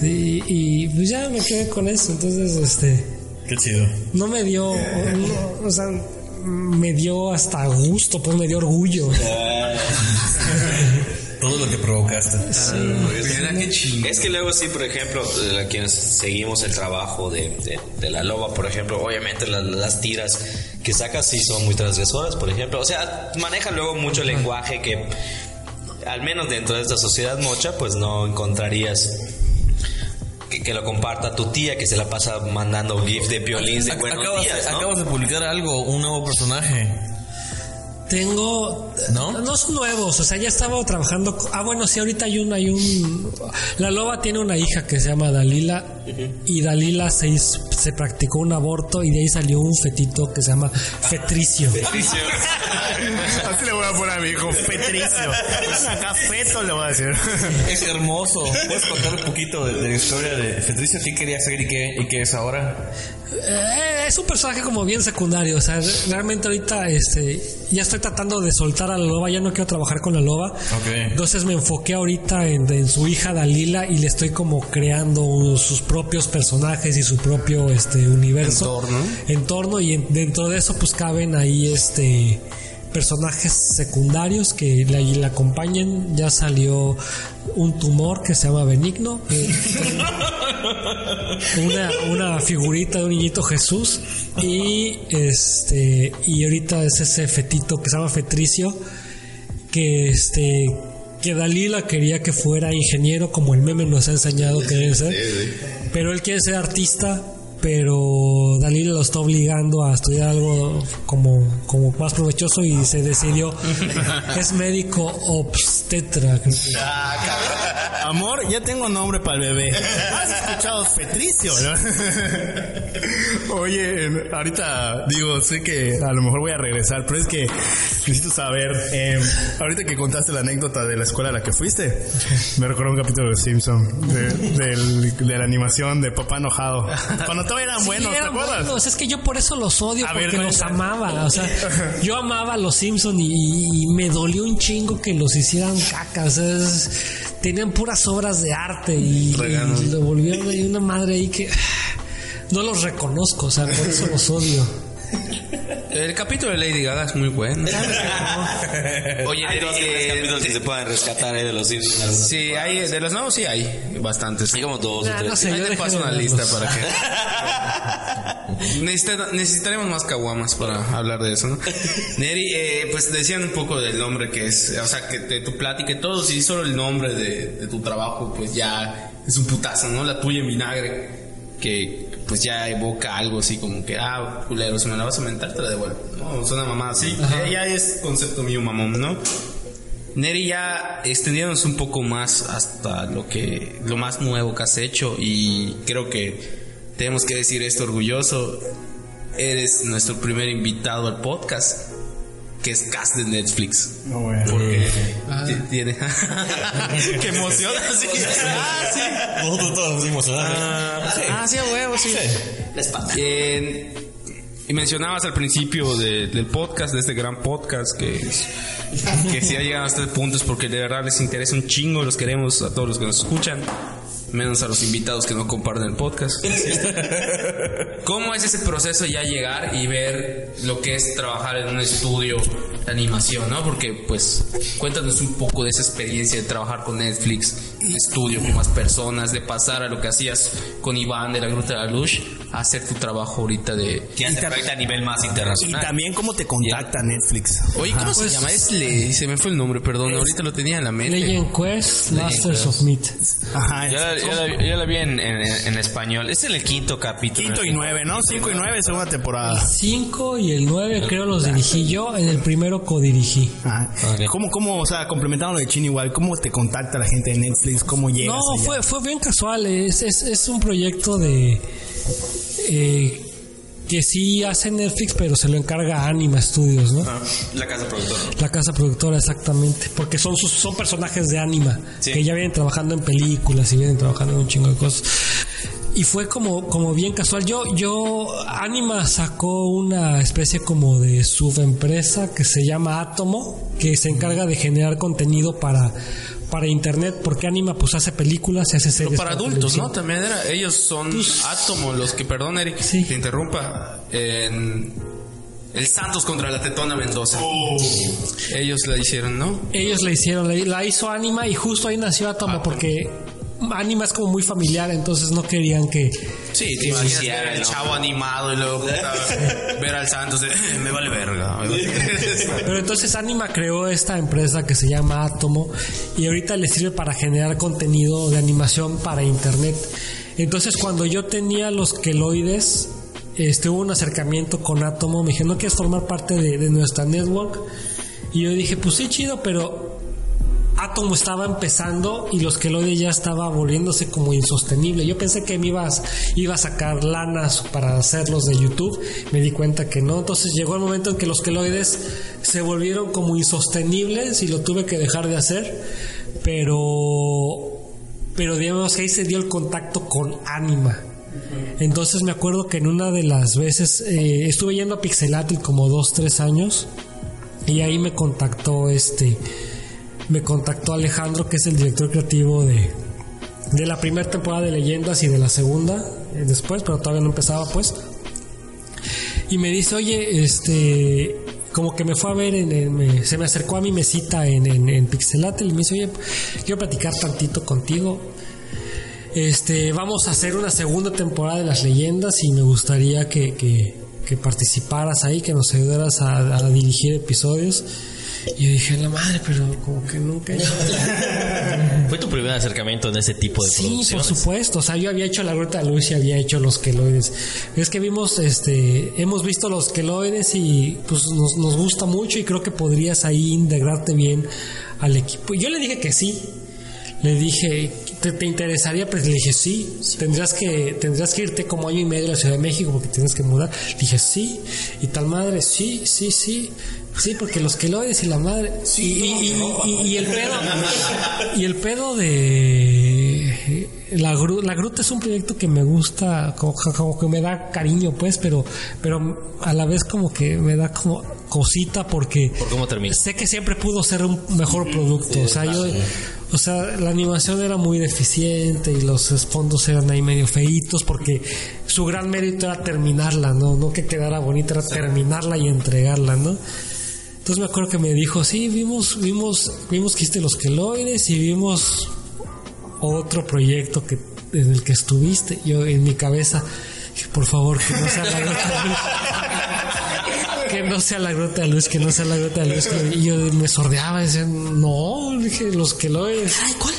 Sí, y pues ya me quedé con eso, entonces este Qué chido. no me dio, no, o sea, me dio hasta gusto, pues me dio orgullo. Todo lo que provocaste. Mira qué. Es que luego sí, por ejemplo, quienes seguimos el trabajo de, de- de la loba, por ejemplo, obviamente la- las tiras que sacas sí son muy transgresoras, por ejemplo. O sea, maneja luego mucho lenguaje que, al menos dentro de esta sociedad mocha, pues no encontrarías que, que lo comparta tu tía que se la pasa mandando gif de violines de buenos acabas, días, ¿no? acabas de publicar algo, un nuevo personaje. Tengo, ¿No? no son nuevos, o sea, ya estaba trabajando. Ah, bueno, sí, ahorita hay un, hay un. La loba tiene una hija que se llama Dalila y Dalila se, hizo- se practicó un aborto y de ahí salió un fetito que se llama Fetricio. Así le voy a poner a mi hijo, Petricio. Acá feto le voy a decir. Es hermoso. ¿Puedes contar un poquito de, de la historia de Fetricio? ¿Qué quería hacer y qué, y qué es ahora? Eh, es un personaje como bien secundario, o sea, realmente ahorita este ya estoy tratando de soltar a la loba, ya no quiero trabajar con la loba. Ok. Entonces me enfoqué ahorita en, en su hija Dalila y le estoy como creando sus propios personajes y su propio este universo. Entorno. entorno y en- dentro de eso pues caben ahí este personajes secundarios que la, la acompañen ya salió un tumor que se llama Benigno que- una, una figurita de un niñito Jesús. Y este y ahorita es ese fetito que se llama Fetricio que este que Dalila quería que fuera ingeniero como el meme nos ha enseñado que debe ser. Pero él quiere ser artista pero Dalila lo está obligando a estudiar algo como, como más provechoso y se decidió es médico obstetra que. Amor, ya tengo nombre para el bebé. ¿Has escuchado Petricio? no? Oye, ahorita digo, sé que a lo mejor voy a regresar, pero es que necesito saber, eh, ahorita que contaste la anécdota de la escuela a la que fuiste, me recordó un capítulo de Simpson, de la animación de Papá Enojado. Cuando todavía eran buenos, Sí, ¿te eran acuerdas? buenos. Es que yo por eso los odio, A ver, porque los amaba. O sea, yo amaba a los Simpsons y, y me dolió un chingo que los hicieran cacas. Tenían puras obras de arte y, y lo volvieron una madre ahí que no los reconozco. O sea, por eso los odio. El capítulo de Lady Gaga es muy bueno. Oye, Hay dos tres eh, capítulos que se pueden rescatar eh, de los Simpsons. sí, hay, de los nuevos sí hay bastantes. Hay como dos o tres. no sé, Ahí yo te paso de una lista para que. Necesita- necesitaremos más caguamas para hablar de eso, ¿no? Neri, eh, pues decían un poco del nombre que es, o sea, que de tu plática y todo, si solo el nombre de, de tu trabajo, pues ya es un putazo, ¿no? La tuya en vinagre, que pues ya evoca algo así como que, ah, culero, si me la vas a mentar, te la devuelvo, ¿no? Es una mamá así, ya, ya es concepto mío, mamón, ¿no? Neri, ya extendiéndonos un poco más hasta lo que lo más nuevo que has hecho y creo que tenemos que decir esto orgulloso. Eres nuestro primer invitado al podcast, que es cast de Netflix. Porque ti- tiene qué emoción así. Ah, sí. Nosotros todos nos emocionamos. Ah, sí, a huevo, sí. Eh, y mencionabas al principio de- del podcast, de este gran podcast, que, es- que si ha llegado hasta este punto es porque de verdad les interesa un chingo, los queremos a todos los que nos escuchan, menos a los invitados que no comparten el podcast. ¿Cómo es ese proceso ya llegar y ver lo que es trabajar en un estudio de animación, no? Porque, pues, cuéntanos un poco de esa experiencia de trabajar con Netflix, estudio con más personas, de pasar a lo que hacías con Iván de la Gruta de la Luz, hacer tu trabajo ahorita de... Se afecta a nivel más Y internacional. también cómo te contacta Netflix. Oye, ¿cómo se llama? Es Le... Se me fue el nombre, perdón, ahorita lo tenía en la mente. Legend Quest, Masters of Meat. Ajá. Yo la, yo la- yo la vi en, en- en español. Es en el quinto capítulo. Quinto y nueve, ¿no? Cinco y nueve, segunda temporada. 5 y el 9 creo los dirigí yo, en el primero codirigí. Ah, ¿Cómo, cómo, o sea, complementando lo de Chino igual, cómo te contacta la gente de Netflix? ¿Cómo llegas No, allá? fue, fue bien casual. Es, es, es un proyecto de. Eh, que sí hace Netflix, pero se lo encarga a Anima Studios, ¿no? La casa productora. La casa productora, exactamente. Porque son sus, son personajes de Anima, que ya vienen trabajando en películas y vienen trabajando en un chingo de cosas. Y fue como, como bien casual. Yo, yo, Anima sacó una especie como de subempresa que se llama Atomo, que se encarga de generar contenido para, para internet, porque Anima pues hace películas y hace Pero series. para adultos, televisión. ¿no? También era, ellos son Átomo, los que, perdón, Eric, Sí. te interrumpa. En el Santos contra la Tetona Mendoza. Ellos la hicieron, ¿no? Ellos la hicieron, la, hizo Anima y justo ahí nació Atomo, porque Anima es como muy familiar, entonces no querían que... Sí, te imaginas ver el chavo animado y luego puta, ver al Santos de, me vale verga. me vale verga". Pero entonces Anima creó esta empresa que se llama Atomo y ahorita le sirve para generar contenido de animación para internet. Entonces cuando yo tenía los queloides, este, hubo un acercamiento con Atomo, me dije, ¿no quieres formar parte de, de nuestra network? Y yo dije, pues sí, chido, pero Atomo estaba empezando y los queloides ya estaba volviéndose como insostenible. Yo pensé que me ibas, iba a sacar lanas para hacerlos de YouTube. Me di cuenta que no. Entonces llegó el momento en que los queloides se volvieron como insostenibles y lo tuve que dejar de hacer. Pero, pero digamos que ahí se dio el contacto con Anima. Entonces me acuerdo que en una de las veces eh, estuve yendo a Pixelatl como dos, tres años y ahí me contactó este me contactó Alejandro, que es el director creativo de, de la primera temporada de Leyendas y de la segunda eh, después, pero todavía no empezaba pues. Y me dice, oye, este, como que me fue a ver, en, me- se me acercó a mi mesita en, en, Pixelatl y me dice, oye, quiero platicar tantito contigo. Este, vamos a hacer una segunda temporada de las leyendas y me gustaría que, que, participaras ahí, que nos ayudaras a dirigir episodios. Y yo dije, la madre, pero como que nunca he hecho Fue tu primer acercamiento en ese tipo de Sí, por supuesto. O sea, yo había hecho la Gruta de Luz y había hecho los queloides. Es que vimos, este, hemos visto los queloides y pues nos, nos gusta mucho y creo que podrías ahí integrarte bien al equipo. Y yo le dije que sí. Le dije, ¿te, te interesaría? Pues le dije, sí. Tendrías que, tendrías que irte como año y medio a la Ciudad de México porque tienes que mudar. Le dije, sí. Y tal madre, sí, sí, sí. Sí, porque los queloides y la madre. y, y- y- y- y el pedo. Y el pedo de. La, gru- la gruta es un proyecto que me gusta, como, como que me da cariño, pues, pero, pero a la vez como que me da como cosita porque ¿Por cómo termina? sé que siempre pudo ser un mejor producto. O sea, yo, o sea, la animación era muy deficiente y los fondos eran ahí medio feitos porque su gran mérito era terminarla, no, no que quedara bonita, era terminarla y entregarla, ¿no? Entonces me acuerdo que me dijo, sí, vimos, vimos, vimos que hiciste los queloides y vimos otro proyecto que en el que estuviste. Yo en mi cabeza, que por favor, que no sea la gruta de luz. que no sea la gruta de luz, que no sea la gruta de luz. Y yo me sordeaba, decía, no, dije, los que lo es. ¿Cuál?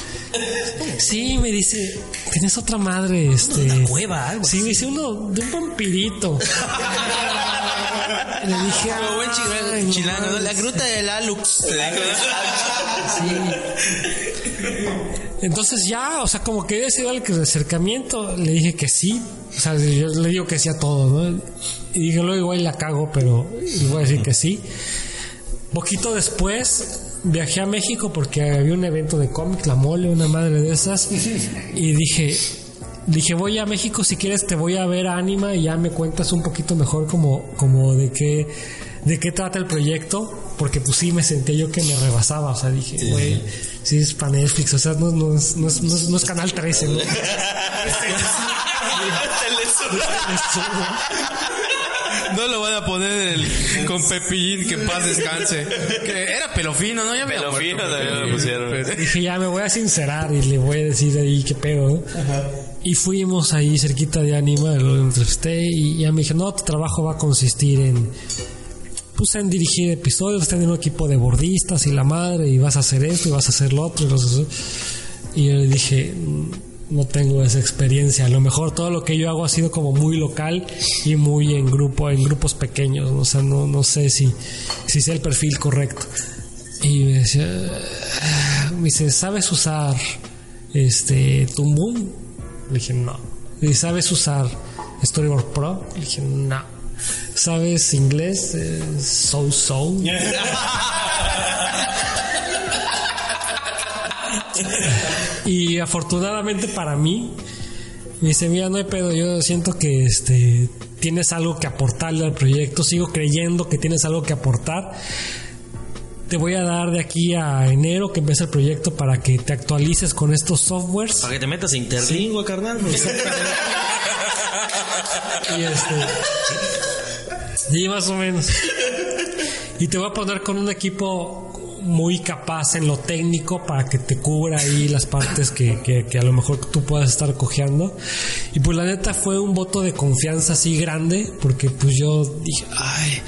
Sí, me dice, tienes otra madre, este. Una cueva, algo Sí, me dice uno de un vampirito. Le dije, Como buen "Ay, chileno, no chileno, ¿no? mames". la gruta de la Lux. Entonces ya, o sea, como que ese iba el acercamiento, le dije que sí. O sea, yo le digo que sí a todo, ¿no? Y dije, luego igual la cago, pero le voy a decir que sí. Poquito después viajé a México porque había un evento de cómic, la mole, una madre de esas. Y dije, dije, voy a México, si quieres te voy a ver a Anima y ya me cuentas un poquito mejor como, como de qué, de qué trata el proyecto. Porque pues sí me sentía yo que me rebasaba. O sea, dije, güey, sí es para Netflix, o sea, no, no, es, no, es, no es- no es Canal 13, ¿no? No lo van a poner el- con Pepillín que paz descanse. Que era pelofino, ¿no? Ya me Pelofino también lo pusieron. Dije, ya me voy a sincerar y le voy a decir ahí qué pedo. ¿no? Y fuimos ahí cerquita de Anima, lo entrevisté y ya me dije, no, tu trabajo va a consistir en, pues en dirigir episodios, tener un equipo de bordistas y la madre, y vas a hacer esto y vas a hacer lo otro. Y, hacer- y yo le dije, "Mm, no tengo esa experiencia. A lo mejor todo lo que yo hago ha sido como muy local y muy en grupo, en grupos pequeños. O sea, no, no sé si, si sea el perfil correcto. Y me decía, "Ah", me dice, ¿sabes usar este Tumbum? Le dije, no. ¿Y sabes usar Storyboard Pro? Le dije, no. ¿Sabes inglés? Eh, so so. y afortunadamente para mí, me dice, mira, no hay pedo, yo siento que este tienes algo que aportarle al proyecto, sigo creyendo que tienes algo que aportar. Te voy a dar de aquí a enero que empiece el proyecto para que te actualices con estos softwares. Para que te metas interlingua, carnal. Y este. Sí, más o menos. Y te voy a poner con un equipo muy capaz en lo técnico para que te cubra ahí las partes que, que, que a lo mejor tú puedas estar cojeando. Y pues la neta fue un voto de confianza así grande, porque pues yo dije, ay.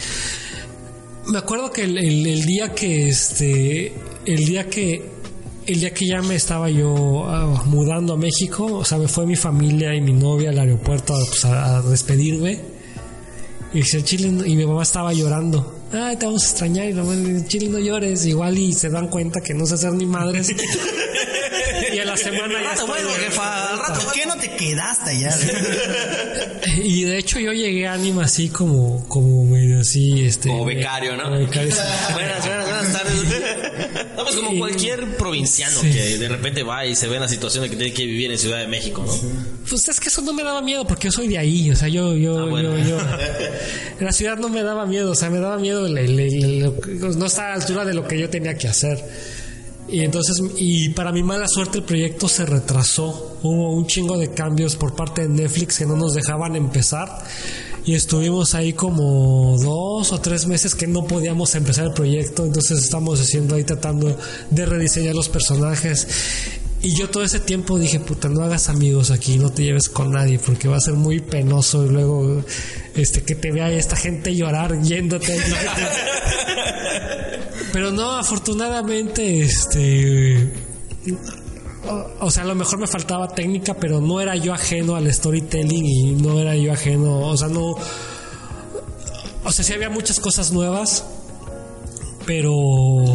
Me acuerdo que el, el- el día que este. El día que. El día que ya me estaba yo ah, mudando a México, o sea, me fue mi familia y mi novia al aeropuerto a, pues, a- a despedirme. Y dice, Chile, no-" y mi mamá estaba llorando. Ay, te vamos a extrañar. Y la mamá le dice, Chile, no llores. Igual y se dan cuenta que no sé hacer ni madres. y a la semana ya estoy de- ¿Por qué no te quedaste allá? Y de hecho yo llegué a Anima así como, como medio así, este... Como becario, ¿no? como becario, sí. Buenas, buenas, buenas tardes. No, pues como cualquier provinciano que de repente va y se ve en la situación de que tiene que vivir en Ciudad de México, ¿no? Pues es que eso no me daba miedo porque yo soy de ahí, o sea, yo, yo, Ah, bueno. yo, yo. En la ciudad no me daba miedo, o sea, me daba miedo, no estaba a la altura de lo que yo tenía que hacer. Y entonces, y para mi mala suerte el proyecto se retrasó. Hubo un chingo de cambios por parte de Netflix que no nos dejaban empezar. Y estuvimos ahí como dos o tres meses que no podíamos empezar el proyecto. Entonces estamos haciendo ahí tratando de rediseñar los personajes. Y yo todo ese tiempo dije, puta, no hagas amigos aquí, no te lleves con nadie, porque va a ser muy penoso y luego este que te vea esta gente llorar yéndote. Pero no, afortunadamente, este. O, sea, a lo mejor me faltaba técnica, pero no era yo ajeno al storytelling y no era yo ajeno. O sea, no. O sea, sí había muchas cosas nuevas, pero.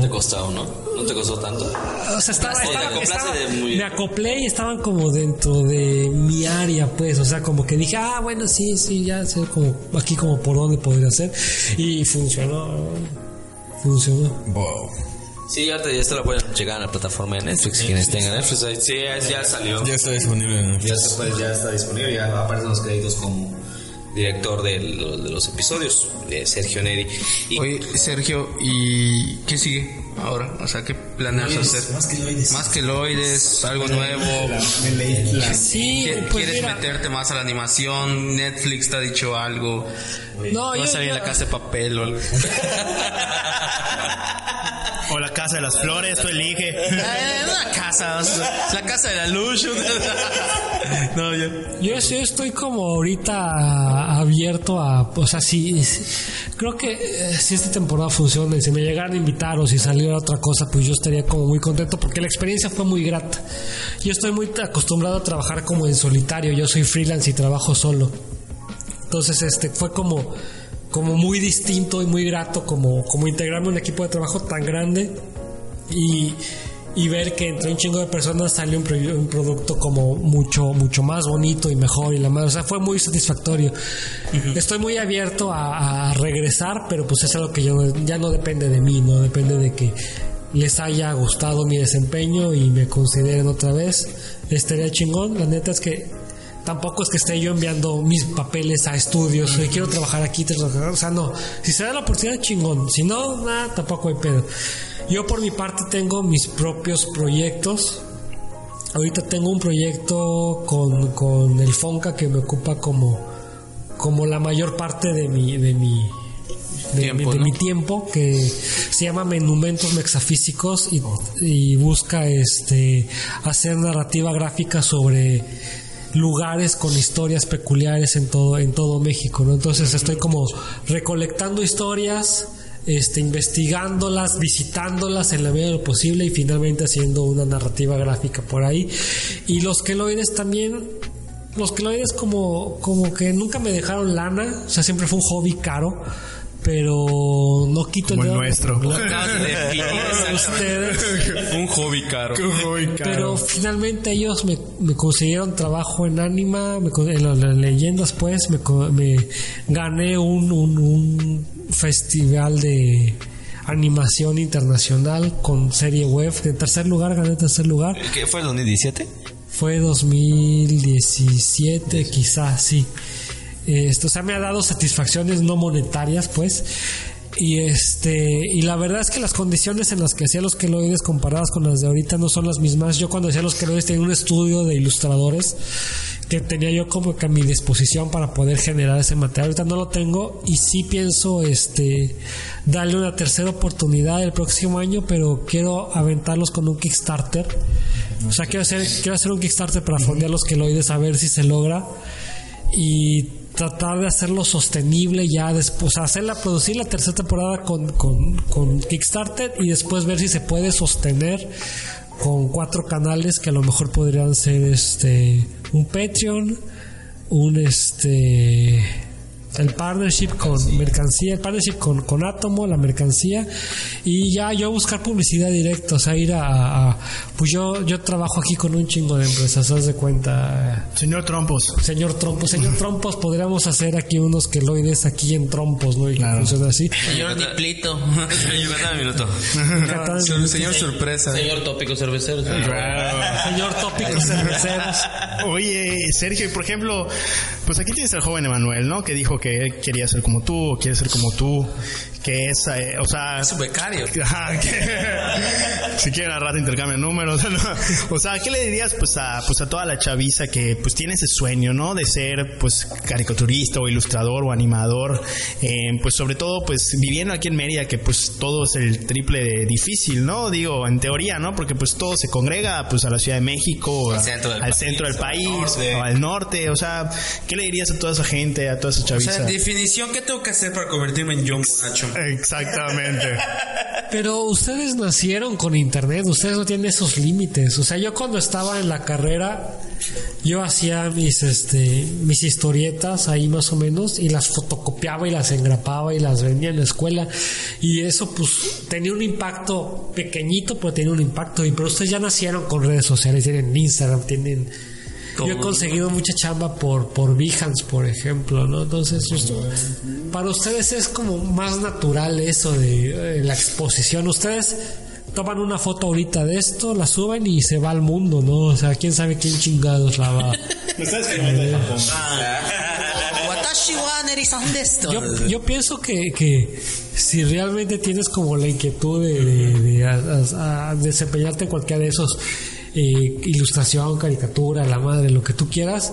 Te costó, ¿no? No te costó tanto. O sea, estaba, O te estaba- acoplaste estaba- de muy- me acoplé y estaban como dentro de mi área, pues. O sea, como que dije, ah, bueno, sí, sí, ya sé como aquí como por dónde podría ser. Y funcionó. Funcionó. Sí, ya te, ya te la pueden llegar a la plataforma de Netflix. Quienes tengan Netflix, ahí- sí, ya, ya salió. Ya está disponible en Ya, se puede- ya está disponible, ya aparecen los créditos como director de, lo- de los episodios de Sergio Neri. Y Oye, Sergio, ¿y qué sigue? Ahora? O sea, ¿qué planeas hacer? Más que loides. Más que loides, algo nuevo. Sí, ¿Qui- pues ¿Quieres mira, meterte más a la animación? Netflix te ha dicho algo. no, Va yo, a salir yo- la casa de papel o algo. O la casa de las flores, tú elige. Eh, una casa, la casa de la luz. no, ya. Yo, yo estoy como ahorita abierto a, o sea, si, creo que eh, si esta temporada funciona y si me llegaran a invitar o si saliera otra cosa, pues yo estaría como muy contento porque la experiencia fue muy grata. Yo estoy muy acostumbrado a trabajar como en solitario, yo soy freelance y trabajo solo. Entonces, este, fue como, como muy distinto y muy grato como, como integrarme a un equipo de trabajo tan grande y, y ver que entre un chingo de personas sale un, un producto como mucho mucho más bonito y mejor y la más, o sea, fue muy satisfactorio. Estoy muy abierto a, a regresar, pero pues es algo que yo, ya no depende de mí, no depende de que les haya gustado mi desempeño y me consideren otra vez. Estaría chingón, la neta es que Tampoco es que esté yo enviando mis papeles a estudios, "Oye, quiero trabajar aquí, quiero trabajar", o sea, no. Si se da la oportunidad, chingón. Si no, nada, tampoco hay pedo. Yo por mi parte tengo mis propios proyectos. Ahorita tengo un proyecto con, con el Fonca que me ocupa como, como la mayor parte de mi, de mi, de, Tiempo, mi, de ¿no? mi tiempo que se llama Monumentos Mexafísicos y, y busca este hacer narrativa gráfica sobre lugares con historias peculiares en todo en todo México, ¿no? Entonces estoy como recolectando historias, este investigándolas, visitándolas en la medida de lo posible y finalmente haciendo una narrativa gráfica por ahí. Y los queloides también los queloides como como que nunca me dejaron lana, o sea, siempre fue un hobby caro. Pero no quito Como el dedo- nuestro. Ustedes. Un hobby caro. Pero finalmente ellos me, me consiguieron trabajo en Anima, me en la- las leyendas pues, me, co- me gané un, un, un festival de animación internacional con serie web. En tercer lugar, gané tercer lugar. ¿Qué fue el 2017? Fue 2017, quizás, sí. Esto, o sea, me ha dado satisfacciones no monetarias, pues. Y este, y la verdad es que las condiciones en las que hacía los queloides comparadas con las de ahorita no son las mismas. Yo cuando hacía los queloides tenía un estudio de ilustradores que tenía yo como que a mi disposición para poder generar ese material. Ahorita no lo tengo y sí pienso este darle una tercera oportunidad el próximo año, pero quiero aventarlos con un Kickstarter. O sea, quiero hacer, quiero hacer un Kickstarter para fondear los queloides a ver si se logra y tratar de hacerlo sostenible ya después, hacerla, producir la tercera temporada con, con, con Kickstarter y después ver si se puede sostener con cuatro canales que a lo mejor podrían ser este un Patreon, un este el partnership con mercancía, el partnership con, con Atomo, la mercancía, y ya yo buscar publicidad directa, o sea, ir a, a- pues yo, yo trabajo aquí con un chingo de empresas, haz de cuenta, Señor Trompos. señor Trompos, señor Trompos, podríamos hacer aquí unos queloides aquí en Trompos, ¿no? Y que funcione así. Señor Diplito. minuto. Catán- Señor, señor sorpresa. Señor tópico cervecero. señor Tópicos Cerveceros. Oye, Sergio, y por ejemplo, pues aquí tienes al joven Emanuel, ¿no? Que dijo que quería ser como tú, o quiere ser como tú, que es, eh, o sea... Es un becario. Ajá, que- si quieren al rato intercambio números. ¿no? O sea, ¿qué le dirías pues a, pues a toda la chaviza que pues tiene ese sueño, ¿no? De ser pues caricaturista o ilustrador o animador. Eh, pues sobre todo pues viviendo aquí en Mérida que pues todo es el triple de difícil, ¿no? Digo, en teoría, ¿no? Porque pues todo se congrega pues a la Ciudad de México, centro del al país, centro del al país, norte. o al norte. O sea, ¿qué le dirías a toda esa gente, a toda esa chaviza? Sea, definición, ¿qué tengo que hacer para convertirme en John Bonacho? Exactamente. Pero ustedes nacieron con internet, ustedes no tienen esos límites. O sea, yo cuando estaba en la carrera, yo hacía mis este mis historietas ahí más o menos y las fotocopiaba y las engrapaba y las vendía en la escuela y eso pues tenía un impacto pequeñito, pero tenía un impacto. Y pero ustedes ya nacieron con redes sociales, tienen Instagram, tienen yo he conseguido mucha chamba por, por Behance, por ejemplo, ¿no? Entonces, justo, para ustedes es como más natural eso de eh, la exposición. Ustedes toman una foto ahorita de esto, la suben y se va al mundo, ¿no? O sea, quién sabe quién chingados la va. De Japón. Desu. Yo, yo pienso que, que si realmente tienes como la inquietud de, de- de a- a- a desempeñarte en cualquiera de esos eh, ilustración, caricatura, la madre, lo que tú quieras,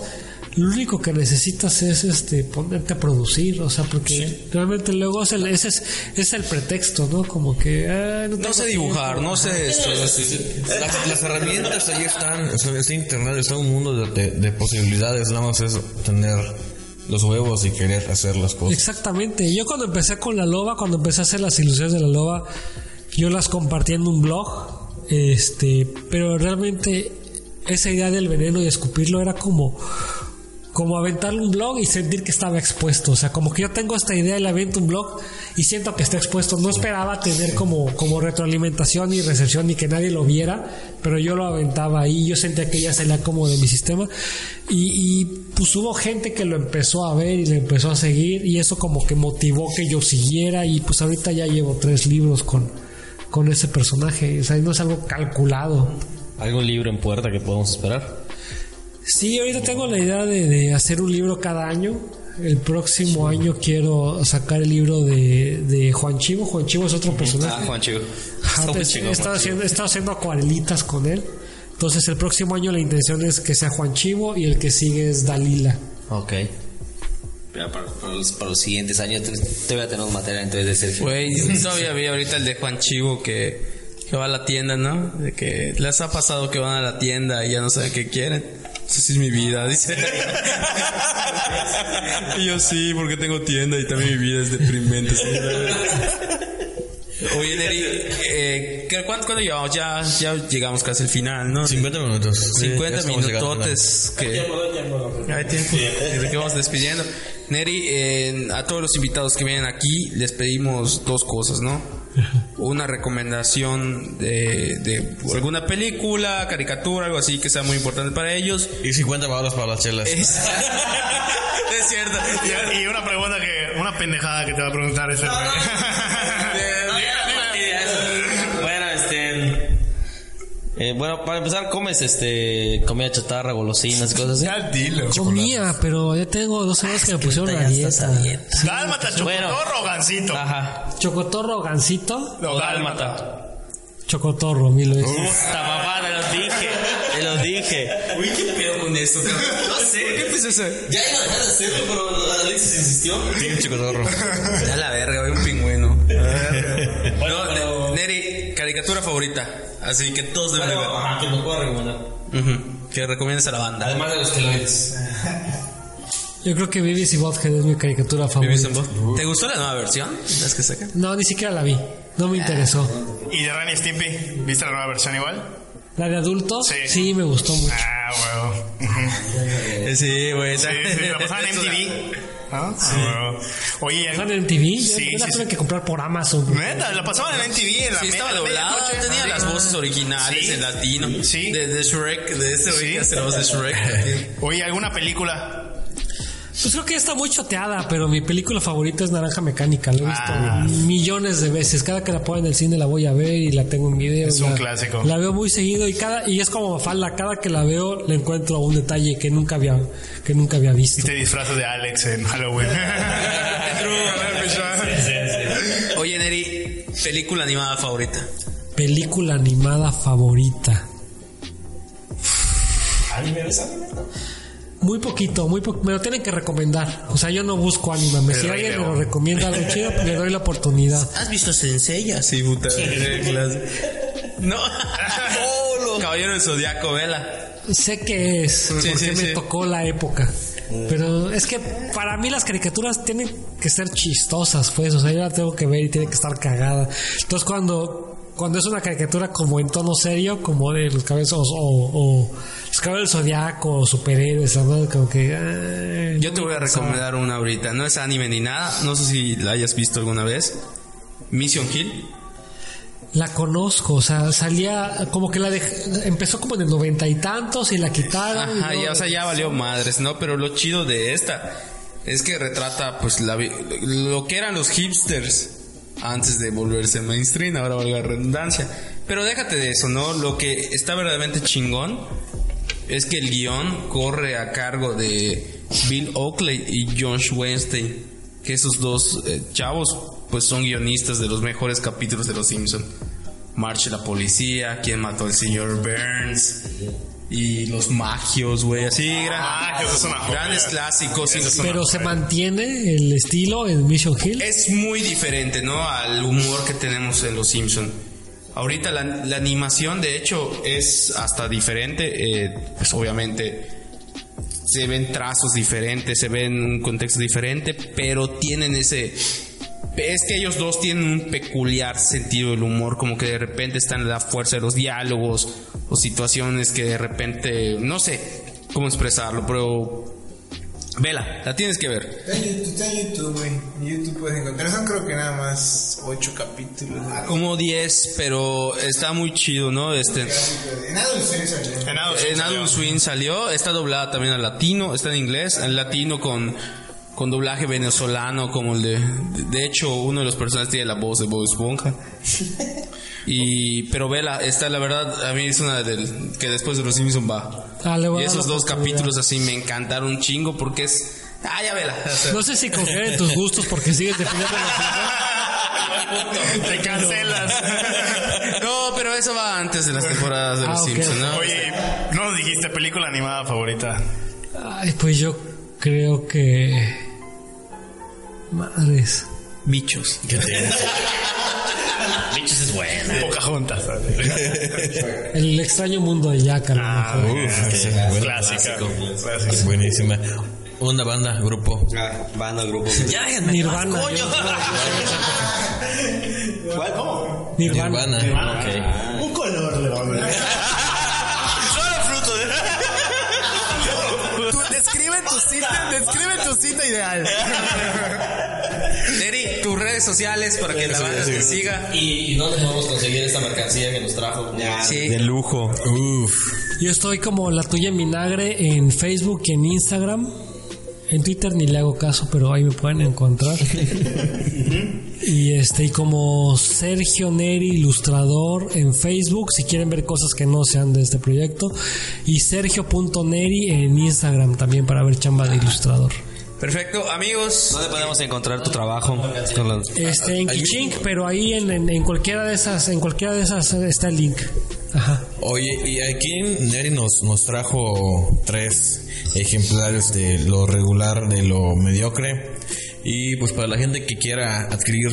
lo único que necesitas es este ponerte a producir, o sea, porque realmente luego es el, ese es, es el pretexto, ¿no? Como que "Ay, No tengo sé tiempo". dibujar, no sé esto. Las, las herramientas ahí están, o sea, está internet, está un mundo de, de- de posibilidades, nada más es tener los huevos y querer hacer las cosas. Exactamente. Yo cuando empecé con la loba, cuando empecé a hacer las ilusiones de la loba, yo las compartí en un blog. Este, pero realmente esa idea del veneno y escupirlo era como como aventarle un blog y sentir que estaba expuesto. O sea, como que yo tengo esta idea y le aviento un blog y siento que está expuesto. No esperaba tener como, como retroalimentación y recepción ni que nadie lo viera, pero yo lo aventaba ahí. Yo sentía que ya salía como de mi sistema. Y, y pues hubo gente que lo empezó a ver y le empezó a seguir y eso como que motivó que yo siguiera y pues ahorita ya llevo tres libros con, con ese personaje. O sea, no es algo calculado. ¿Algún libro en puerta que podamos esperar? Sí, ahorita tengo la idea de, de hacer un libro cada año. El próximo año quiero sacar el libro de, de Juan Chivo. Juan Chivo es otro personaje. Ah, Juan Chivo. Está chingón, he, estado Juan haciendo, he estado haciendo acuarelitas con él. Entonces el próximo año la intención es que sea Juan Chivo y el que sigue es Dalila. Ok. Pero para, para los, para los siguientes años te, te voy a tener un material entonces de Sergio. Güey, todavía vi ahorita el de Juan Chivo que, que va a la tienda, ¿no? De que les ha pasado que van a la tienda y ya no saben qué quieren. Esa es mi vida, dice. y yo sí, porque tengo tienda y también mi vida es deprimente. sí. Oye, Neri, eh, ¿qué- ¿cuánto, cuánto llevamos? Ya, ya llegamos casi al final, ¿no? 50 minutos. Sí, ya 50 estamos llegando al minutotes que hay tiempo desde que vamos despidiendo Neri eh, a todos los invitados que vienen aquí les pedimos dos cosas no una recomendación de, de alguna película caricatura algo así que sea muy importante para ellos. Y 50 balas para las chelas. es, es cierto Y, y una pregunta que, una pendejada que te va a preguntar ese. Bueno, eh, bueno, para empezar, ¿comes este comida chatarra, golosinas y cosas así? Ya dilo. Comía, pero ya tengo dos semanas que me pusieron la dieta. Dálmata, Bueno. chocotorro, gancito. Ajá. Chocotorro, gancito, No, O dálmata. dálmata. chocotorro, mil veces. Puta papá, te lo dije. Te lo dije. uy qué pedo con esto no sé qué empezó eso Ya iba a dejar de hacerlo, pero Alexis insistió. Tiene chicotorro. ya la verga güey, un pingüino no, Ne- Neri caricatura favorita así que todos deben de ver Ajá, que nos puedo recomendar. Que recomiendes a la banda Además de los keloides. Yo creo que Beavis y Butthead es mi caricatura ¿Vivís favorita. ¿Te gustó la nueva versión? ¿Las que sacan? No, ni siquiera la vi. No me interesó. ¿Y de Ren y Stimpy? ¿Viste la nueva versión igual? La de adultos, Sí. sí, me gustó mucho. Ah, huevo. Sí, güey. Sí, sí, la pasaban en MTV. ¿No? Ah, huevo. Oye, ¿Están en TV? Yo- Sí, la sí, tuve sí. que comprar por Amazon. Neta, la pasaban en MTV en la Sí, estaba doblada, tenía las voces originales Sí. en latino. Sí. De, de Shrek, de este güey Sí. que hace la voz de Shrek. Oye, ¿alguna película? Pues creo que ya está muy choteada, pero mi película favorita es Naranja Mecánica. La he visto Ah. millones de veces. Cada que la pongo en el cine la voy a ver y la tengo en video. Es un La- clásico. La veo muy seguido y cada y es como falda. Cada que la veo le encuentro un detalle que nunca había que nunca había Y visto. te disfrazas de Alex en Halloween. Oye, Neri, película animada favorita. Película animada favorita. Muy poquito, muy po me lo tienen que recomendar. O sea, yo no busco anime. Si alguien me lo recomienda algo chido, le doy la oportunidad. ¿Has visto Senseiya? Sí, puta. No. Caballero del Zodiaco, vela. Sé que es, porque sí, me sí. tocó la época. Pero es que para mí las caricaturas tienen que ser chistosas, pues. O sea, yo la tengo que ver y tiene que estar cagada. Entonces, cuando, cuando es una caricatura como en tono serio, como de los cabezos o, o los cabellos del zodiaco o superhéroes, ¿no? como que. ay, Yo te voy a recomendar una ahorita. No es anime ni nada. No sé si la hayas visto alguna vez. Mission Hill. La conozco, o sea, salía como que la dej- empezó como en el noventa y tantos y la quitaron. Ajá, ya, o sea, ya valió madres, ¿no? Pero lo chido de esta es que retrata, pues, la, lo que eran los hipsters antes de volverse mainstream, ahora valga la redundancia. Pero déjate de eso, ¿no? Lo que está verdaderamente chingón es que el guion corre a cargo de Bill Oakley y Josh Weinstein, que esos dos eh, chavos pues son guionistas de los mejores capítulos de Los Simpson. Marche la policía, quién mató al señor Burns y los magios, güey, así gran- Magios es una joya. grandes clásicos. y- Pero se mantiene el estilo en Mission Hill. es muy diferente, ¿no? Al humor que tenemos en Los Simpson. Ahorita la, la animación, de hecho, es hasta diferente. eh, pues obviamente se ven trazos diferentes, se ven un contexto diferente, pero tienen ese... Es que ellos dos tienen un peculiar sentido del humor, como que de repente están en la fuerza de los diálogos o situaciones que de repente, no sé cómo expresarlo, pero... Vela, la tienes que ver. Está en YouTube, está en YouTube, güey. En YouTube puedes encontrar. Son creo que nada más ocho capítulos. Como 10, pero está muy chido, ¿no? Este, En Adult Swim salió. En. Adult Swim salió, está doblada también al latino, está en inglés, en latino con, con doblaje venezolano, como el de. De hecho, uno de los personajes tiene la voz de Bob Esponja. Y, pero vela, esta la verdad, a mí es una del que después de los Simpsons va. Ah, Y esos dos capítulos así me encantaron un chingo porque es. Ah, ya vela. o sea, No sé si confiar en tus gustos porque sigues defendiendo los Te cancelas. no, pero eso va antes de las temporadas de Ah, los ok. Simpsons, ¿no? Oye, no dijiste película animada favorita. Ay, pues yo creo que. Madres. Bichos. Bichos es buena. Pocahontas. El extraño mundo de Jack, Ah, es bueno. Es buenísima. Una banda, grupo. Ah, banda, grupo. Ya déjenme. Nirvana. coño. Nirvana. Nirvana. Ok. Un color le vamos describe tu cita, ideal. Neri, tus redes sociales para que la banda te siga. ¿Y, y dónde podemos conseguir esta mercancía que nos trajo? Sí. De lujo. Uf. Yo estoy como la tuya en vinagre en Facebook y en Instagram. En Twitter ni le hago caso, pero ahí me pueden encontrar. y este, y como Sergio Neri, ilustrador en Facebook, si quieren ver cosas que no sean de este proyecto. Y Sergio.neri en Instagram también para ver chamba de ilustrador. Perfecto, amigos. ¿Dónde podemos encontrar tu trabajo? Este, en Kichink, pero ahí en, en, en cualquiera de esas, en cualquiera de esas está el link. Ajá. Oye, y aquí Neri nos, nos trajo tres ejemplares de lo regular, de lo mediocre. Y pues para la gente que quiera adquirir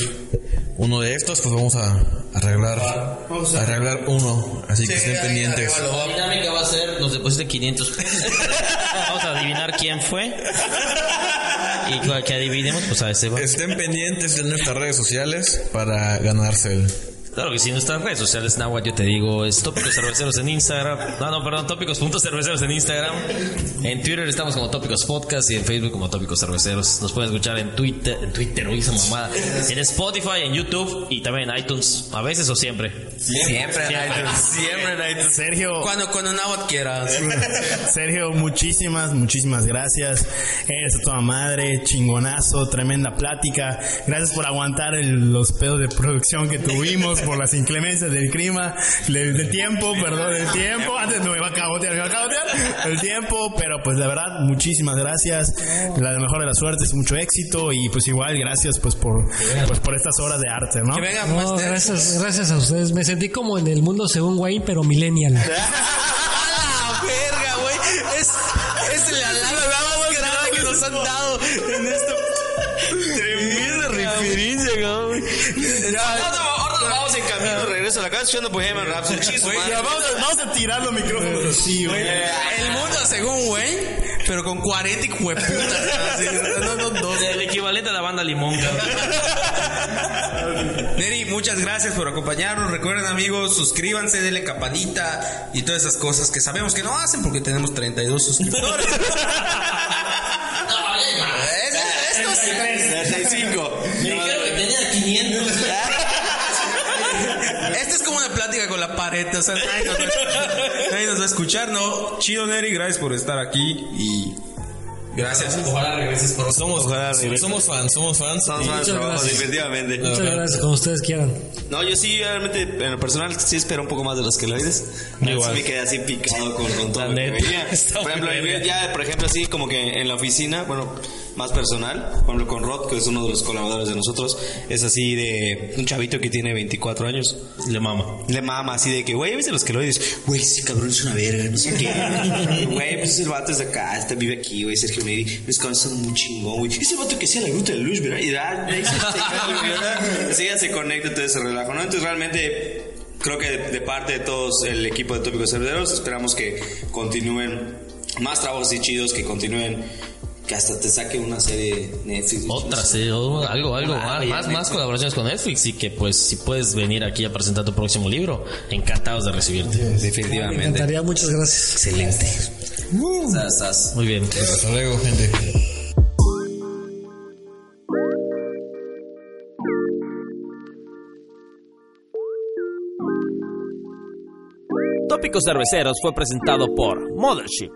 uno de estos, pues vamos a arreglar, a arreglar uno. Así que estén pendientes. La dinámica va a ser, nos depositen 500 pesos. Vamos a adivinar quién fue. Y cual que adivinemos, pues a ese va. Estén pendientes de nuestras redes sociales para ganarse el... Claro que sí, nuestras redes sociales, Nahuatl, yo te digo, es Tópicos Cerveceros en Instagram. No, no, perdón, Tópicos.cerveceros en Instagram. En Twitter estamos como Tópicos Podcast y en Facebook como Tópicos Cerveceros. Nos pueden escuchar en Twitter, en Twitter, uy, esa mamada. En Spotify, en YouTube y también en iTunes. A veces o siempre. Siempre en iTunes. Siempre en iTunes. Sergio, Cuando, cuando Nahuatl quiera. Sergio, muchísimas, muchísimas gracias. Eres a toda madre, chingonazo, tremenda plática. Gracias por aguantar el- los pedos de producción que tuvimos, por las inclemencias del clima, de, de tiempo, perdón, del tiempo. Antes me iba a cagotear, me iba a cagotear. El tiempo, pero pues la verdad, muchísimas gracias. La mejor de las suertes, mucho éxito y pues igual gracias pues por, pues por estas horas de arte, ¿no? Que venga No, más gracias, gracias a ustedes. Me sentí como en el mundo según Wayne, pero millennial. ¡A la verga, güey! Es, es la lana más grande que nos han dado en esta tremenda referencia, cabrón. Regreso a la casa escuchando Bohemian Rhapsody. Ya, vamos, a, vamos a tirar los micrófonos así, güey. El mundo según Wayne, pero con 40 y hueputas. así, No, no, no. El equivalente a la banda Limón. Neri, muchas gracias por acompañarnos. Recuerden, amigos, suscríbanse, denle campanita y todas esas cosas que sabemos que no hacen porque tenemos 32 suscriptores. Es- Esto es 35. Me dijeron que tenía 500. Esta es como una pared, o sea, nadie nos, va a, nadie nos va a escuchar, ¿no? Chido, Neri, gracias por estar aquí y Gracias. Ojalá regreses por Somos, somos fans, somos fans. Somos fans de trabajo, definitivamente. Muchas gracias, como ustedes quieran. No, yo sí, realmente, en lo personal, sí espero un poco más de los queloides. Igual. Sí me quedé así picado con, con todo La neta, Por ejemplo, ya, por ejemplo, así como que en la oficina, bueno, más personal, por ejemplo, con Rod, que es uno de los colaboradores de nosotros, es así de un chavito que tiene 24 años. Le mama. Le mama así de que, güey, ¿viste los queloides? Güey, ese cabrón es una verga, no sé qué. Güey, pues el vato es de acá, este vive aquí, güey, Sergio Neri. Los cabrones son muy chingón, güey. Ese vato que hacía la gruta de luz, ¿verdad? Y da. Así ya se conecta todo ese relajo, ¿no? Entonces realmente creo que de, de parte de todos el equipo de Tópicos Cerveceros esperamos que continúen más trabajos y chidos, que continúen, que hasta te saque una serie Netflix. Otra, sí, o algo, algo Ah, más, más, colaboraciones con Netflix y que pues si puedes venir aquí a presentar tu próximo libro, encantados de recibirte. Me Definitivamente. encantaría, muchas gracias. Excelente. Estás- estás Muy bien. Hasta luego, gente. Tópicos Cerveceros fue presentado por Mothership.